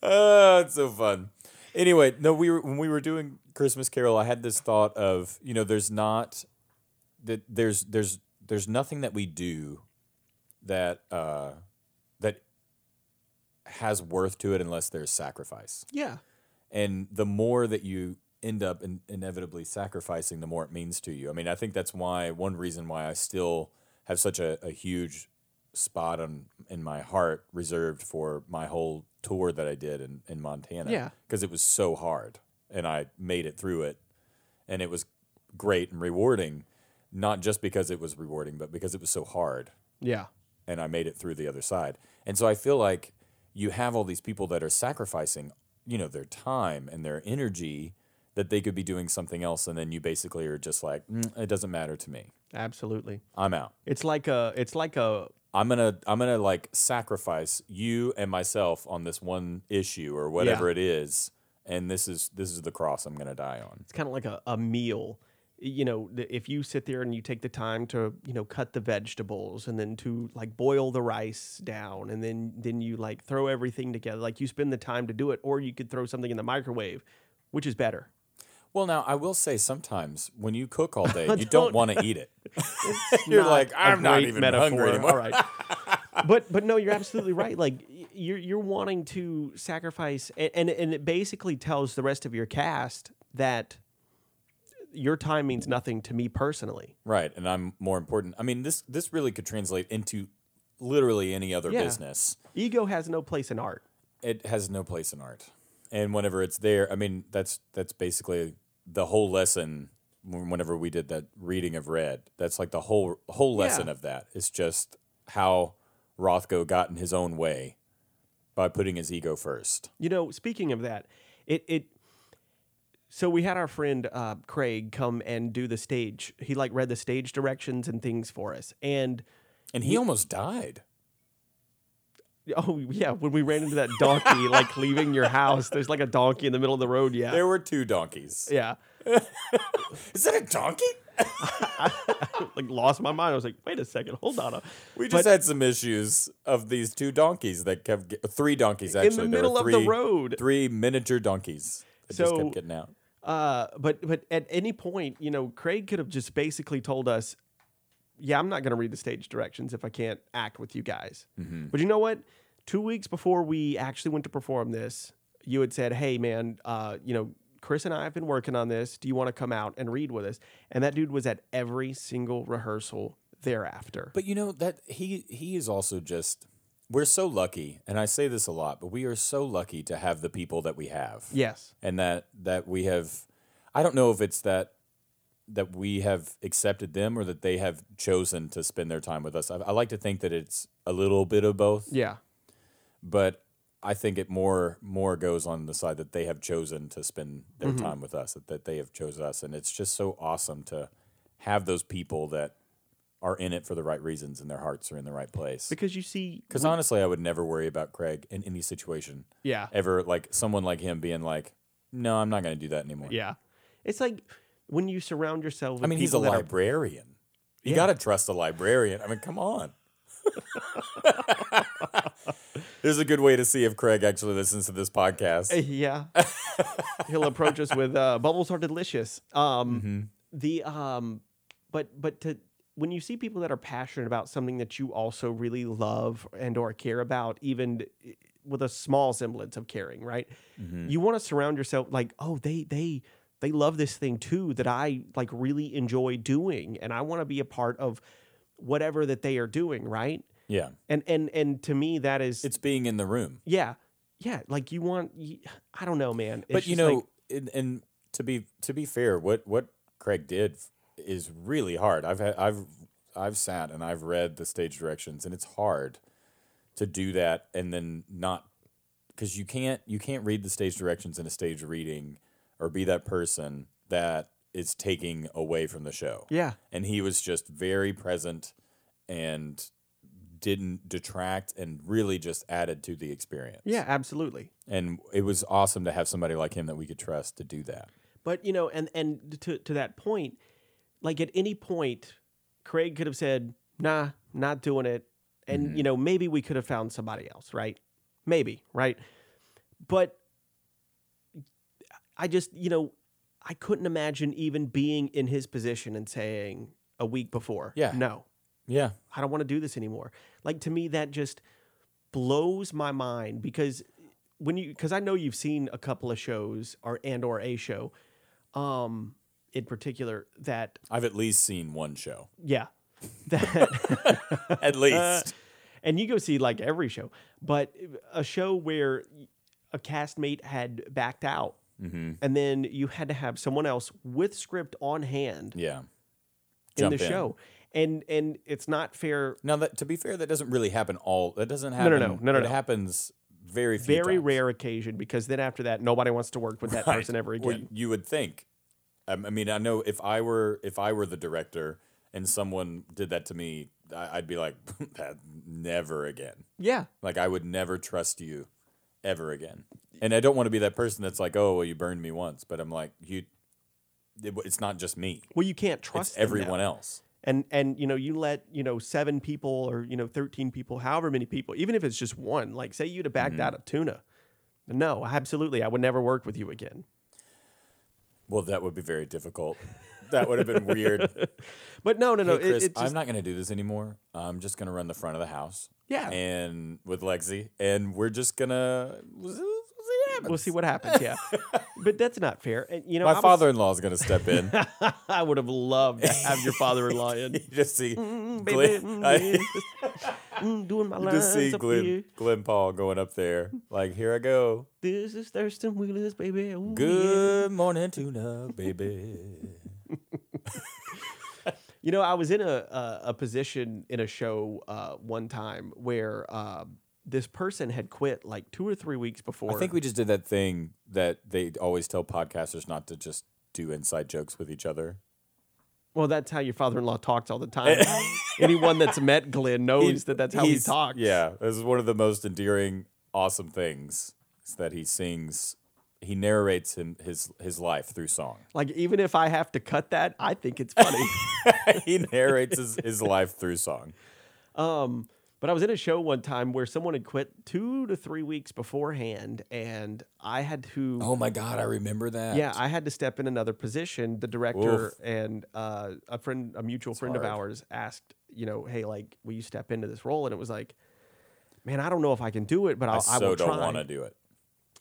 oh, it's so fun. Anyway, no, we were when we were doing Christmas Carol. I had this thought of you know, there's not that there's there's there's nothing that we do that uh, that has worth to it unless there's sacrifice Yeah, and the more that you end up in, inevitably sacrificing the more it means to you i mean i think that's why one reason why i still have such a, a huge spot on in my heart reserved for my whole tour that i did in, in montana Yeah. because it was so hard and i made it through it and it was great and rewarding not just because it was rewarding but because it was so hard yeah, and I made it through the other side. And so I feel like you have all these people that are sacrificing, you know, their time and their energy that they could be doing something else, and then you basically are just like, "Mm, it doesn't matter to me. absolutely. I'm out. It's like a, it's like a, I'm gonna I'm gonna like sacrifice you and myself on this one issue or whatever Yeah. it is, and this is this is the cross I'm gonna die on. it's kind of like a, a meal. You know, if you sit there and you take the time to, you know, cut the vegetables and then to like boil the rice down and then then you like throw everything together, like you spend the time to do it, or you could throw something in the microwave, which is better. Well, now I will say sometimes when you cook all day, you Don't- don't want to eat it. You're like, "I'm not even hungry anymore." All right. but but no, you're absolutely right. Like you're you're wanting to sacrifice, and, and and it basically tells the rest of your cast that your time means nothing to me personally. Right, and I'm more important. I mean, this this really could translate into literally any other Yeah. business. Ego has no place in art. It has no place in art, and whenever it's there, I mean, that's that's basically the whole lesson. wh- Whenever we did that reading of Red, that's like the whole whole lesson Yeah. of that. It's just how Rothko got in his own way by putting his ego first. You know, speaking of that, it it So we had our friend uh, Craig come and do the stage. He like read the stage directions and things for us. And And he almost died. oh yeah, when we ran into that donkey like leaving your house, there's like a donkey in the middle of the road. Yeah, There were two donkeys. yeah. Is that a donkey? like lost my mind. I was like, wait a second, hold on. We just had some issues of these two donkeys that kept three donkeys actually. in the middle were of three, the road. Three miniature donkeys that just So- kept getting out. Uh, but but at any point, you know, Craig could have just basically told us, "Yeah, I'm not going to read the stage directions if I can't act with you guys." Mm-hmm. But you know what? Two weeks before we actually went to perform this, you had said, "Hey, man, uh, you know." Chris and I have been working on this. Do you want to come out and read with us? And that dude was at every single rehearsal thereafter. But you know that he he is also just we're so lucky, and I say this a lot, but we are so lucky to have the people that we have. yes. and that that we have i don't know if it's that that we have accepted them or that they have chosen to spend their time with us i, I like to think that it's a little bit of both Yeah. but i think it more more goes on the side that they have chosen to spend their Mm-hmm. time with us that, that they have chosen us and it's just so awesome to have those people that are in it for the right reasons and their hearts are in the right place Because you see, because honestly i would never worry about craig in any situation yeah. ever like someone like him being like no i'm not going to do that anymore Yeah. It's like when you surround yourself with I mean, he's a that are librarian. You Yeah. got to trust a librarian. I mean, come on. There's a good way to see if Craig actually listens to this podcast. Yeah. He'll approach us with uh, bubbles are delicious. Um, Mm-hmm. The um, but but to when you see people that are passionate about something that you also really love and or care about, even with a small semblance of caring, right? Mm-hmm. You want to surround yourself like, oh, they they they love this thing too that I like really enjoy doing, and I want to be a part of whatever that they are doing, right? Yeah, And and and to me, that is it's being in the room. yeah, yeah. Like you want, I don't know, man. It's but you know, like- and, and to be to be fair, what what Craig did is really hard. I've had I've I've sat and I've read the stage directions, and it's hard to do that and then not because you can't you can't read the stage directions in a stage reading or be that person that is taking away from the show. yeah, and he was just very present and didn't detract and really just added to the experience. yeah, absolutely. And it was awesome to have somebody like him that we could trust to do that. But you know, and and to to that point, like at any point, Craig could have said, "Nah, not doing it," and Mm-hmm. you know, maybe we could have found somebody else, right? Maybe, right? But I just, you know, I couldn't imagine even being in his position and saying a week before, Yeah. no, Yeah. I don't want to do this anymore. Like to me, that just blows my mind because when you because I know you've seen a couple of shows or and or a show, um, in particular that I've at least seen one show. yeah, that At least. and you go see like every show, but a show where a castmate had backed out. mm-hmm. And then you had to have someone else with script on hand Yeah. in Jump the show, and and it's not fair Now that to be fair, that doesn't really happen all that doesn't no, happen. no, no, no, It no. happens very few very times. rare occasion because then after that nobody wants to work with that Right. person ever Well, again. you would think. Um, I mean, I know if I were if I were the director and someone did that to me, I, I'd be like, that never again. yeah, Like I would never trust you ever again. And I don't want to be that person that's like, oh, well, you burned me once. But I'm like, you. It, it's not just me. well you can't trust them now. everyone else. And and you know you let you know seven people or you know thirteen people, however many people, even if it's just one. Like say you'd have backed Mm-hmm. out of tuna. No, absolutely, I would never work with you again. Well, that would be very difficult. That would have been weird. But no, no, no. Hey, Chris, it, it's I'm not going to do this anymore. I'm just going to run the front of the house. Yeah. And with Lexi, and we're just see what happens. we'll see what happens. Yeah, but that's not fair. And you know, My I was- father-in-law is going to step in. I would have loved to have your father-in-law in. you just see Mm, Glenn, baby, mm, I- Mm, doing my you lines just see up Glenn, here. Glenn Paul going up there. Like, here I go. This is Thurston Wheelis, baby. Ooh, yeah. Good morning, tuna, baby. You know, I was in a a, a position in a show uh, one time where uh, this person had quit like two or three weeks before. I think we just did that thing that they always tell podcasters not to just do inside jokes with each other. well, that's how your father-in-law talks all the time. Anyone that's met Glenn knows that that's how he talks. Yeah, this is one of the most endearing, awesome things is that he sings. He narrates him, his his life through song. Like even if I have to cut that, I think it's funny. he narrates his, his life through song. Um, but I was in a show one time where someone had quit two to three weeks beforehand, and I had to. Oh my god, I remember that. Yeah, I had to step in another position. The director Oof. and uh, a friend, a mutual friend of ours, asked, you know, hey, like, will you step into this role? And it was like, man, I don't know if I can do it, but I I'll, I so will don't try. want to do it.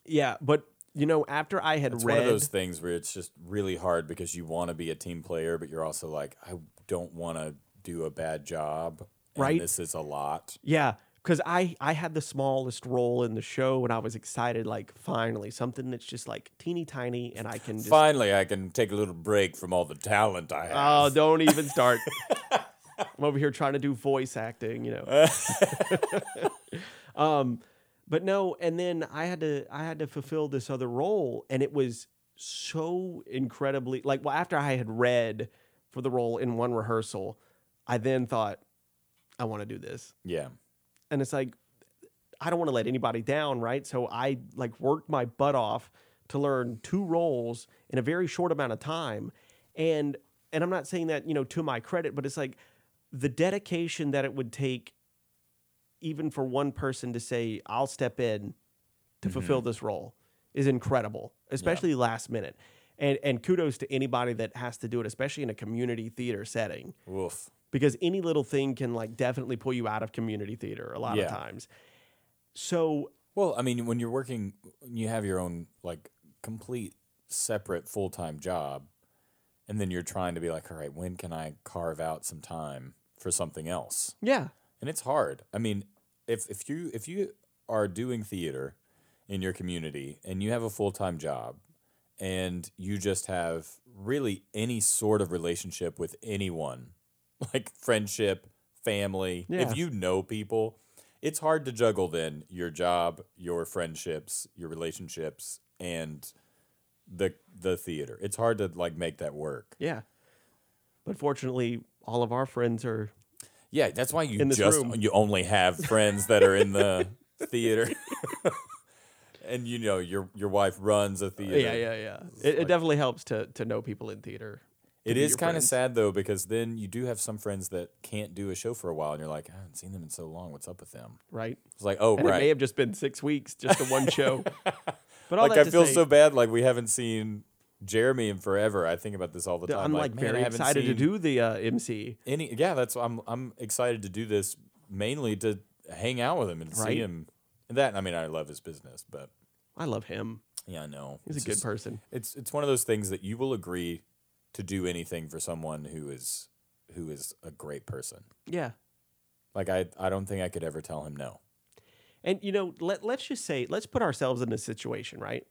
Yeah, but you know, after I had It's read, one of those things where it's just really hard because you want to be a team player, but you're also like, I don't want to do a bad job. And Right. This is a lot. yeah, because I I had the smallest role in the show, and I was excited, like, finally something that's just like teeny tiny, and I can just Finally, I can take a little break from all the talent I have. Oh, don't even start. I'm over here trying to do voice acting, you know. um, but no, and then I had to I had to fulfill this other role, and it was so incredibly like well after I had read for the role in one rehearsal, I then thought I want to do this, yeah. and it's like I don't want to let anybody down, right? So I like worked my butt off to learn two roles in a very short amount of time. And and I'm not saying that, you know, to my credit, but it's like the dedication that it would take even for one person to say, I'll step in to mm-hmm. fulfill this role is incredible, especially last minute. And and kudos to anybody that has to do it, especially in a community theater setting Woof. Because any little thing can like definitely pull you out of community theater a lot Yeah. of times. So Well, I mean, when you're working, you have your own like complete separate full time job, and then you're trying to be like, all right, when can I carve out some time for something else? yeah, And it's hard. I mean, if if you if you are doing theater in your community and you have a full time job and you just have really any sort of relationship with anyone, like friendship, family, Yeah. if you know people, it's hard to juggle then your job, your friendships, your relationships, and the the theater. It's hard to like make that work. yeah. But fortunately, all of our friends are Yeah, that's why you just room. you only have friends that are in the theater. and you know your your wife runs a theater. yeah, yeah, yeah. It, it definitely helps to to know people in theater. To It be is your kind of sad though because then you do have some friends that can't do a show for a while, and you're like, I haven't seen them in so long. What's up with them? right? It's like, oh And it may have just been six weeks, just the one show. But all Like that I feel say, so bad. Like we haven't seen Jeremy in forever. I think about this all the time. I'm like, man, I very haven't excited to do the uh, MC. any. Yeah, that's I'm I'm excited to do this mainly to hang out with him and Right. see him. And that I mean, I love his business, but I love him. yeah, I know He's It's a good just- person. It's it's one of those things that you will agree to do anything for someone who is who is a great person. Yeah. Like I I don't think I could ever tell him no. And you know, let let's just say, let's put ourselves in this situation, right?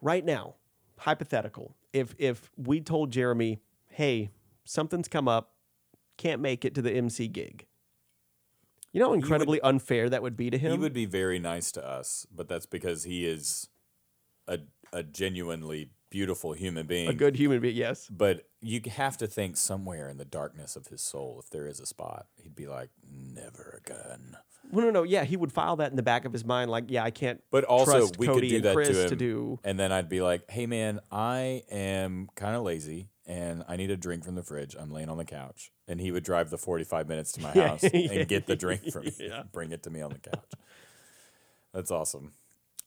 Right now, hypothetical. If if we told Jeremy, "Hey, something's come up, can't make it to the MC gig," you know, how incredibly unfair that would be to him. He would be very nice to us, but that's because he is a a genuinely beautiful human being. a good human being. Yes. but you have to think somewhere in the darkness of his soul, if there is a spot, he'd be like, "Never again." Well, no, no. Yeah, he would file that in the back of his mind, like, "Yeah, I can't." But also, we Cody could do that Chris to him, to do. and then I'd be like, "Hey, man, I am kind of lazy, and I need a drink from the fridge. I'm laying on the couch." And he would drive the 45 minutes to my Yeah, house and get the drink from me, Yeah. bring it to me on the couch. That's awesome.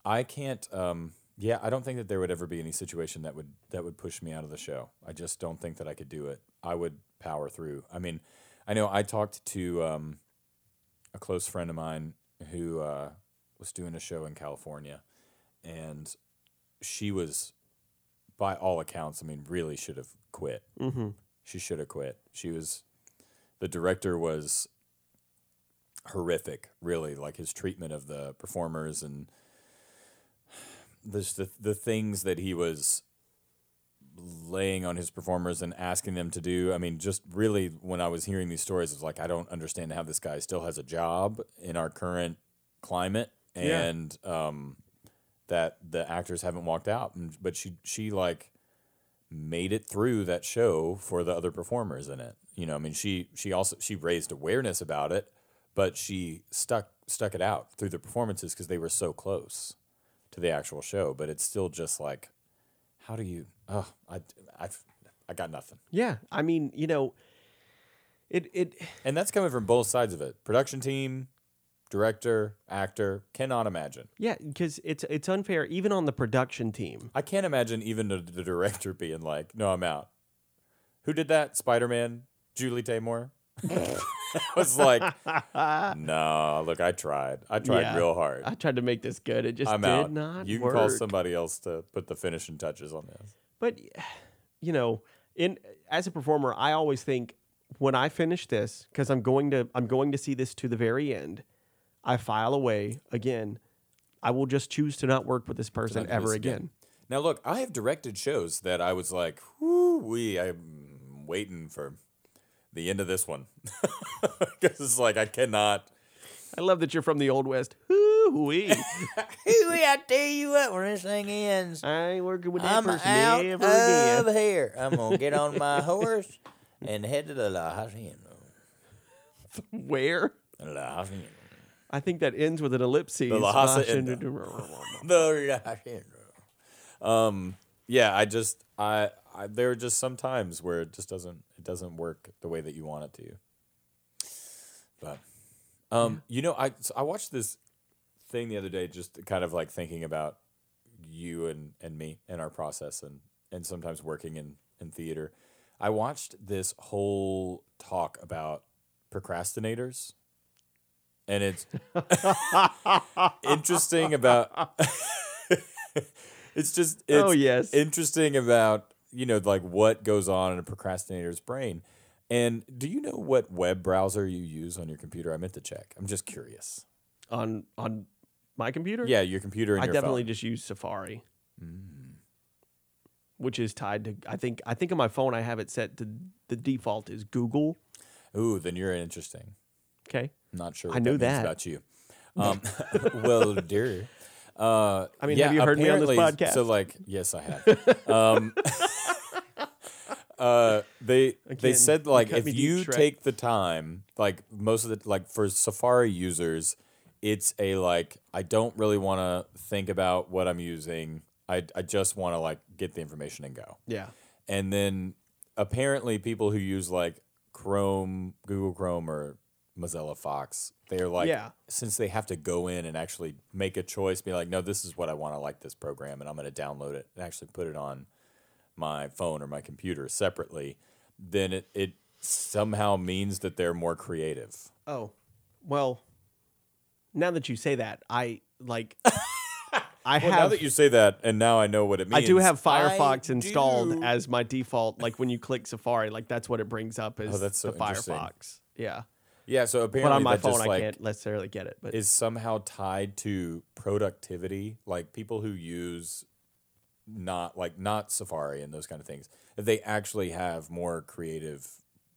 I can't. Um, yeah, I don't think that there would ever be any situation that would that would push me out of the show. I just don't think that I could do it. I would power through. I mean, I know I talked to um, a close friend of mine who uh, was doing a show in California, and she was, by all accounts, I mean, really should have quit. Mm-hmm. She should have quit. She was, the director was horrific, really, like his treatment of the performers and this the the things that he was laying on his performers and asking them to do. I mean, just really when I was hearing these stories, it's like I don't understand how this guy still has a job in our current climate Yeah. and um, that the actors haven't walked out. But she she like made it through that show for the other performers in it. You know, I mean, she she also she raised awareness about it, but she stuck stuck it out through the performances because they were so close to the actual show. But it's still just like, how do you? Oh, I I I got nothing. Yeah, I mean, you know, it it And that's coming from both sides of it. Production team, director, actor, cannot imagine. yeah, because it's it's unfair even on the production team. I can't imagine even the, the director being like, "No, I'm out." Who did that? Spider Man, Julie Taymor. I was like, "No, look, I tried. I tried Yeah. real hard. I tried to make this good. It just I'm did out. not you can work. call somebody else to put the finishing touches on this." But you know, in as a performer, I always think when I finish this because I'm going to I'm going to see this to the very end. I file away again. I will just choose to not work with this person ever again. again. Now, look, I have directed shows that I was like, "Whoo, we!" I'm waiting for the end of this one because it's like I cannot. I love that you're from the old west. Hoo-wee. I tell you what, when this thing ends, I ain't working with that I'm person out ever again. of here. I'm gonna get on my horse and head to the La Hacienda. Where? La Hacienda. I think that ends with an ellipsis. The La Hacienda. The The La Hacienda. Um, yeah, I just I, I there are just some times where it just doesn't it doesn't work the way that you want it to. But um, you know, I so I watched this thing the other day, just kind of like thinking about you and and me and our process and and sometimes working in in theater. I watched this whole talk about procrastinators. And it's interesting about it's just it's Oh, yes. interesting about you know like what goes on in a procrastinator's brain and do you know what web browser you use on your computer i meant to check i'm just curious on on my computer? yeah your computer and I your definitely phone. just use Safari. Which is tied to I think I think on my phone I have it set to the default is Google. ooh then you're interesting Okay. not sure I what knew that, that. about you um well dear uh I mean, yeah, have you heard me on this podcast? so like yes i have um uh they they said like if you Shrek. take the time like most of the like for safari users it's a like i don't really want to think about what i'm using i i just want to like get the information and go Yeah. and then apparently people who use like chrome google chrome or mozilla fox they're like Yeah. since they have to go in and actually make a choice be like no this is what i want to like this program and i'm going to download it and actually put it on my phone or my computer separately then it, it somehow means that they're more creative Oh. Well, now that you say that, I like I well have now that you say that and now i know what it means. I do have I Firefox installed do. as my default. Like when you click Safari, like that's what it brings up as Oh, that's so the. Firefox. Yeah, yeah so apparently but on my phone just, I like, can't necessarily get it. But is somehow tied to productivity like people who use not like not safari and those kind of things if they actually have more creative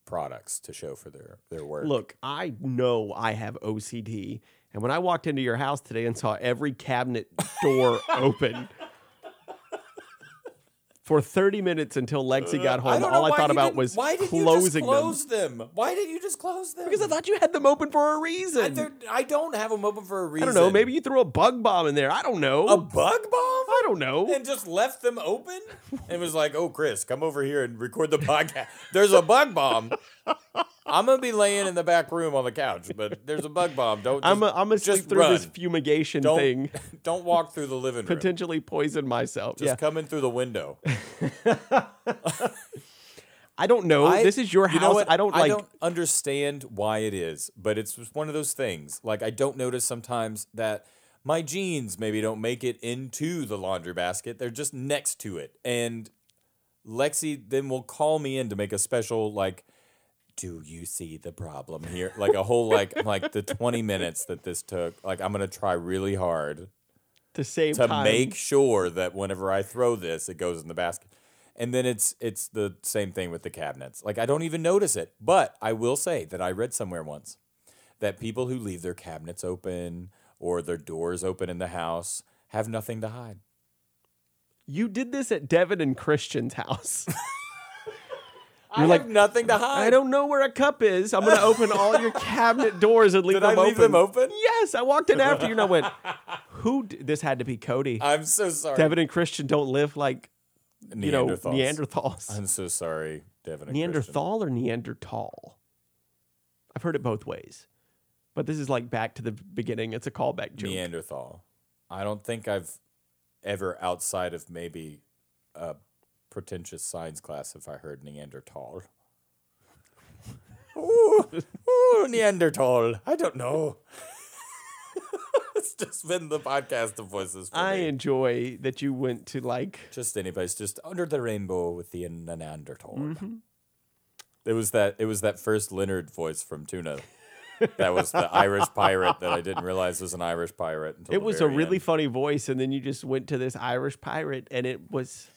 products to show for their their work look, I know I have OCD, and when I walked into your house today and saw every cabinet door open. For 30 minutes until Lexi got Uh, I home, all I thought about was why did closing you just them. close them? Why didn't you just close them? Because I thought you had them open for a reason. they're- I don't have them open for a reason. I don't know. Maybe you threw a bug bomb in there. I don't know. a bug bomb. I don't know. and just left them open and was like, "Oh, Chris, come over here and record the podcast." There's a bug bomb. I'm gonna be laying in the back room on the couch, but there's a bug bomb. Don't. Just, I'm a, I'm gonna sleep just through run. this fumigation Don't thing, don't walk through the living room. potentially poison myself. Just yeah, come in through the window. I don't know. I- this is your house. You know? I don't like. I don't understand why it is, but it's just one of those things. Like I don't notice sometimes that my jeans maybe don't make it into the laundry basket. They're just next to it. And Lexi then will call me in to make a special like do you see the problem here? Like a whole like like the 20 minutes that this took. Like I'm going to try really hard to save to time. make sure that whenever I throw this, it goes in the basket. And then it's it's the same thing with the cabinets. Like I don't even notice it. But I will say that I read somewhere once that people who leave their cabinets open or their doors open in the house have nothing to hide. You did this at Devin and Christian's house. I like, have nothing to hide. I don't know where a cup is. I'm going to open all your cabinet doors and leave Did I them leave open. them open? Yes, I walked in after you and I went, "Who? D-? This had to be Cody." I'm so sorry. Devin and Christian don't live like you know Neanderthals. Neanderthals. I'm so sorry, Devin. and Christian. Neanderthal or Neanderthal? I've heard it both ways, but this is like back to the beginning. It's a callback joke. Neanderthal. I don't think I've ever outside of maybe a pretentious science class if I heard Neanderthal. Ooh, ooh, Neanderthal. I don't know. it's just been the podcast of voices for I me. enjoy that you went to like Just anybody's just under the rainbow with the Neanderthal. Mm-hmm. It was that it was that first Leonard voice from Tuna. That was the Irish pirate that I didn't realize was an Irish pirate. Until it was a really end. funny voice, and then you just went to this Irish pirate, and it was.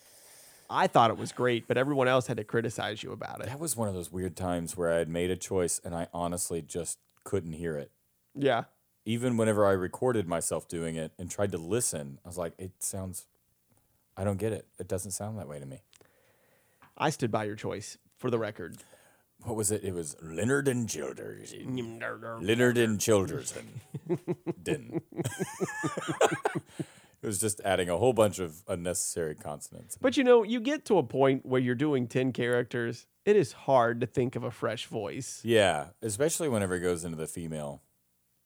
I thought it was great, but everyone else had to criticize you about it. That was one of those weird times where I had made a choice and I honestly just couldn't hear it. Yeah, Even whenever I recorded myself doing it and tried to listen, I was like, it sounds, I don't get it. It doesn't sound that way to me. I stood by your choice for the record. What was it? It was Leonard and Childers. Mm, Leonard and Childerson. Din. it was just adding a whole bunch of unnecessary consonants. But you know, you get to a point where you're doing 10 characters, it is hard to think of a fresh voice. Yeah, especially whenever it goes into the female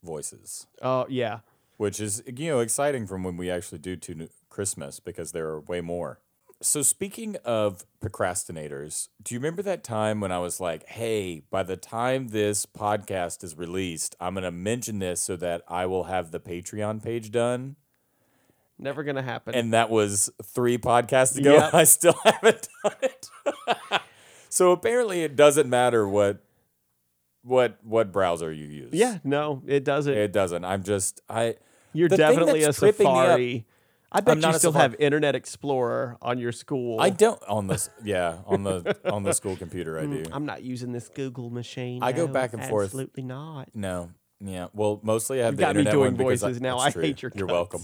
voices. Oh, yeah. which is you know exciting from when we actually do to Christmas because there are way more. So speaking of procrastinators, do you remember that time when I was like, "Hey, by the time this podcast is released, I'm going to mention this so that I will have the Patreon page done." Never to happen. And that was 3 podcasts ago. Yep. I still haven't done it. so apparently it doesn't matter what what what browser you use. yeah, no, it doesn't. It doesn't. I'm just I you're definitely a Safari. I bet you still have Internet Explorer on your school. I don't on this. Yeah, on the on the school computer, I mm, do. I'm not using this Google machine. I go back and forth. Absolutely not. No, yeah. Well, mostly I have You the got me internet doing one because voices now. that's I true. hate your You're welcome.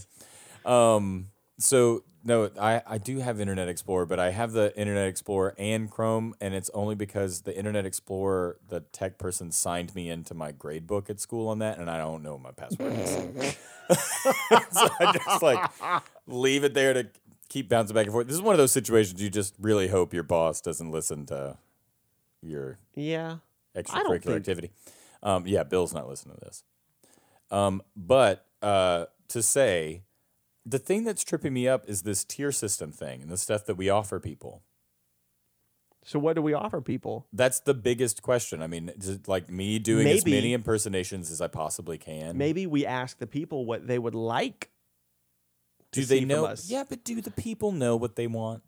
Um. So no, I I do have Internet Explorer, but I have the Internet Explorer and Chrome, and it's only because the Internet Explorer, the tech person signed me into my grade book at school on that, and I don't know what my password is. so I just like leave it there to keep bouncing back and forth. This is one of those situations you just really hope your boss doesn't listen to your Yeah. extracurricular activity. Um, yeah, Bill's not listening to this. Um, but uh, to say, the thing that's tripping me up is this tier system thing and the stuff that we offer people. So what do we offer people? That's the biggest question. I mean, is it like me doing as many impersonations as I possibly can. Maybe we ask the people what they would like. to do they see from know? us. Yeah, but do the people know what they want?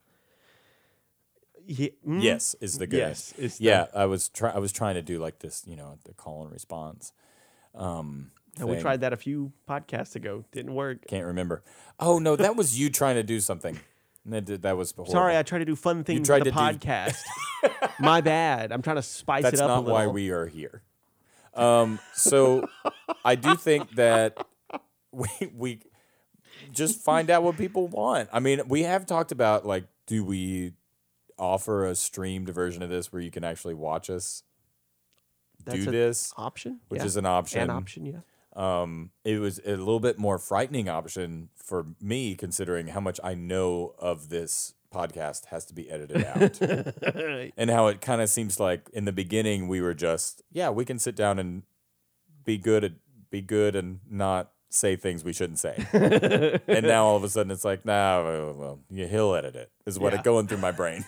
Ye- mm, Yes, is the good. Yes, is the- yeah, I was try- I was trying to do like this, you know, the call and response. Um, We tried that a few podcasts ago. Didn't work. Can't remember. Oh no, that was you trying to do something. That did, that was horrible. Sorry, I tried to do fun things You tried with the to do- podcast. My bad. I'm trying to spice That's it up That's not why we are here. Um, so I do think that we we just find out what people want. I mean, we have talked about like, do we offer a streamed version of this where you can actually watch us That's do this, option, which yeah. is an option. an option. Yeah. Um, it was a little bit more frightening option for me, considering how much I know of this podcast has to be edited out, and how it kind of seems like in the beginning we were just, yeah, we can sit down and be good at be good and not say things we shouldn't say, and now all of a sudden it's like, nah, well, well yeah, he'll edit it. Is what Yeah. it going through my brain.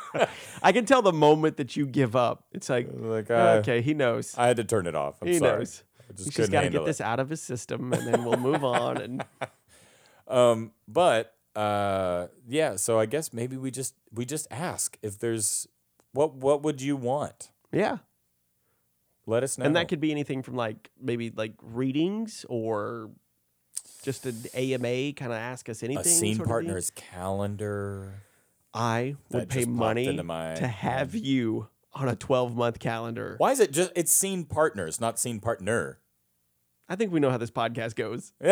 I can tell the moment that you give up. It's like, like, uh, okay, he knows. I had to turn it off. I'm he sorry. knows. He's just got to get it. this out of his system, and then we'll move on. And Um, but uh, yeah, so I guess maybe we just we just ask if there's what what would you want? yeah, Let us know. and that could be anything from like maybe like readings or just an AMA kind of ask us anything. a scene sort of deal. partner's calendar. I would pay money to have you on a 12 month calendar. Why is it just it's scene partners, not scene partner? I think we know how this podcast goes.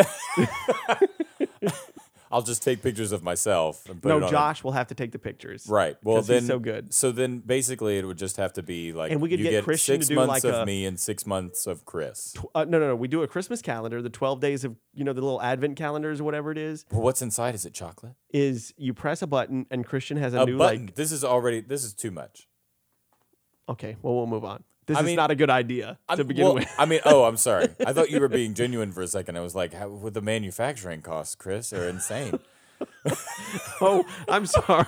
I'll just take pictures of myself and put it no, on a- Josh will have to take the pictures. Right. Well, then so good. So then, basically, it would just have to be like, And we could you get Christian to six do months like of a- me and six months of Chris. Uh, no, no, no. We do a Christmas calendar. The 12 days of, you know, the little advent calendars or whatever it is, Well, what's inside? Is it chocolate? is you press a button and Christian has a, A new, button. like, this is already. This is too much. Okay, well, we'll move on. This I is mean, not a good idea to I'm- begin well, with. I mean, oh, I'm sorry. I thought you were being genuine for a second. I was like, how, with the manufacturing costs, Chris, are insane. Oh, I'm sorry.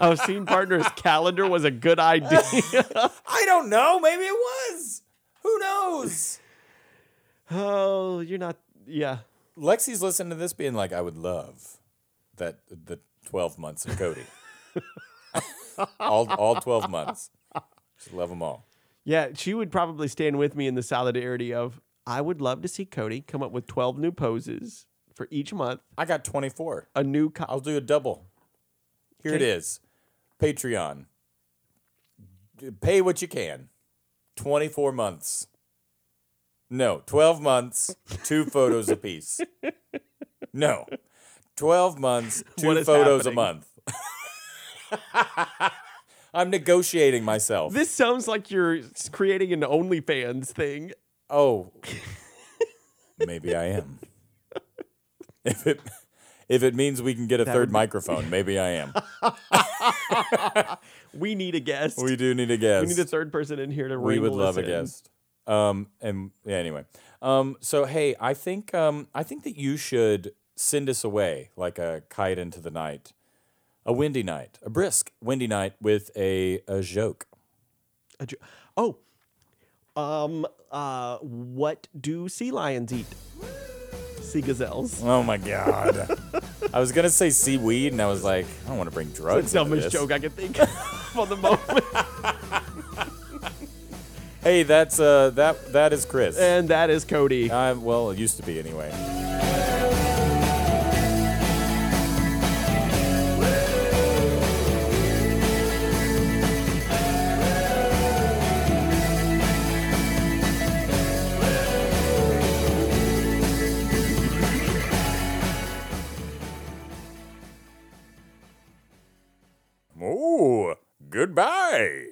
Our scene partner's calendar was a good idea. I don't know. Maybe it was. Who knows? oh, you're not, yeah. Lexi's listening to this, being like, I would love that the 12 months of Cody. all all 12 months. Just love them all. Yeah, she would probably stand with me in the solidarity of I would love to see Cody come up with 12 new poses for each month, I got 24. a new co- I'll do a double. Here it is. Patreon. Pay what you can. 24 months. No, 12 months, two photos a piece. No. 12 months, two photos happening? a month. I'm negotiating myself. This sounds like you're creating an OnlyFans thing. Oh, maybe I am. If it if it means we can get a That third be- microphone, maybe I am. We need a guest. We do need a guest. We need a third person in here to ring the mic. We would love a guest. Um, and yeah, anyway. Um, so hey, I think um, I think that you should send us away like a kite into the night, a windy night, a brisk windy night with a a joke. A jo- Oh, um, uh, what do sea lions eat? Sea gazelles. Oh my god! I was gonna say seaweed, and I was like, I don't want to bring drugs. The into dumbest this. joke I could think of for the moment. Hey, that's uh, that that is Chris. And that is Cody. I, well, it used to be anyway. Goodbye.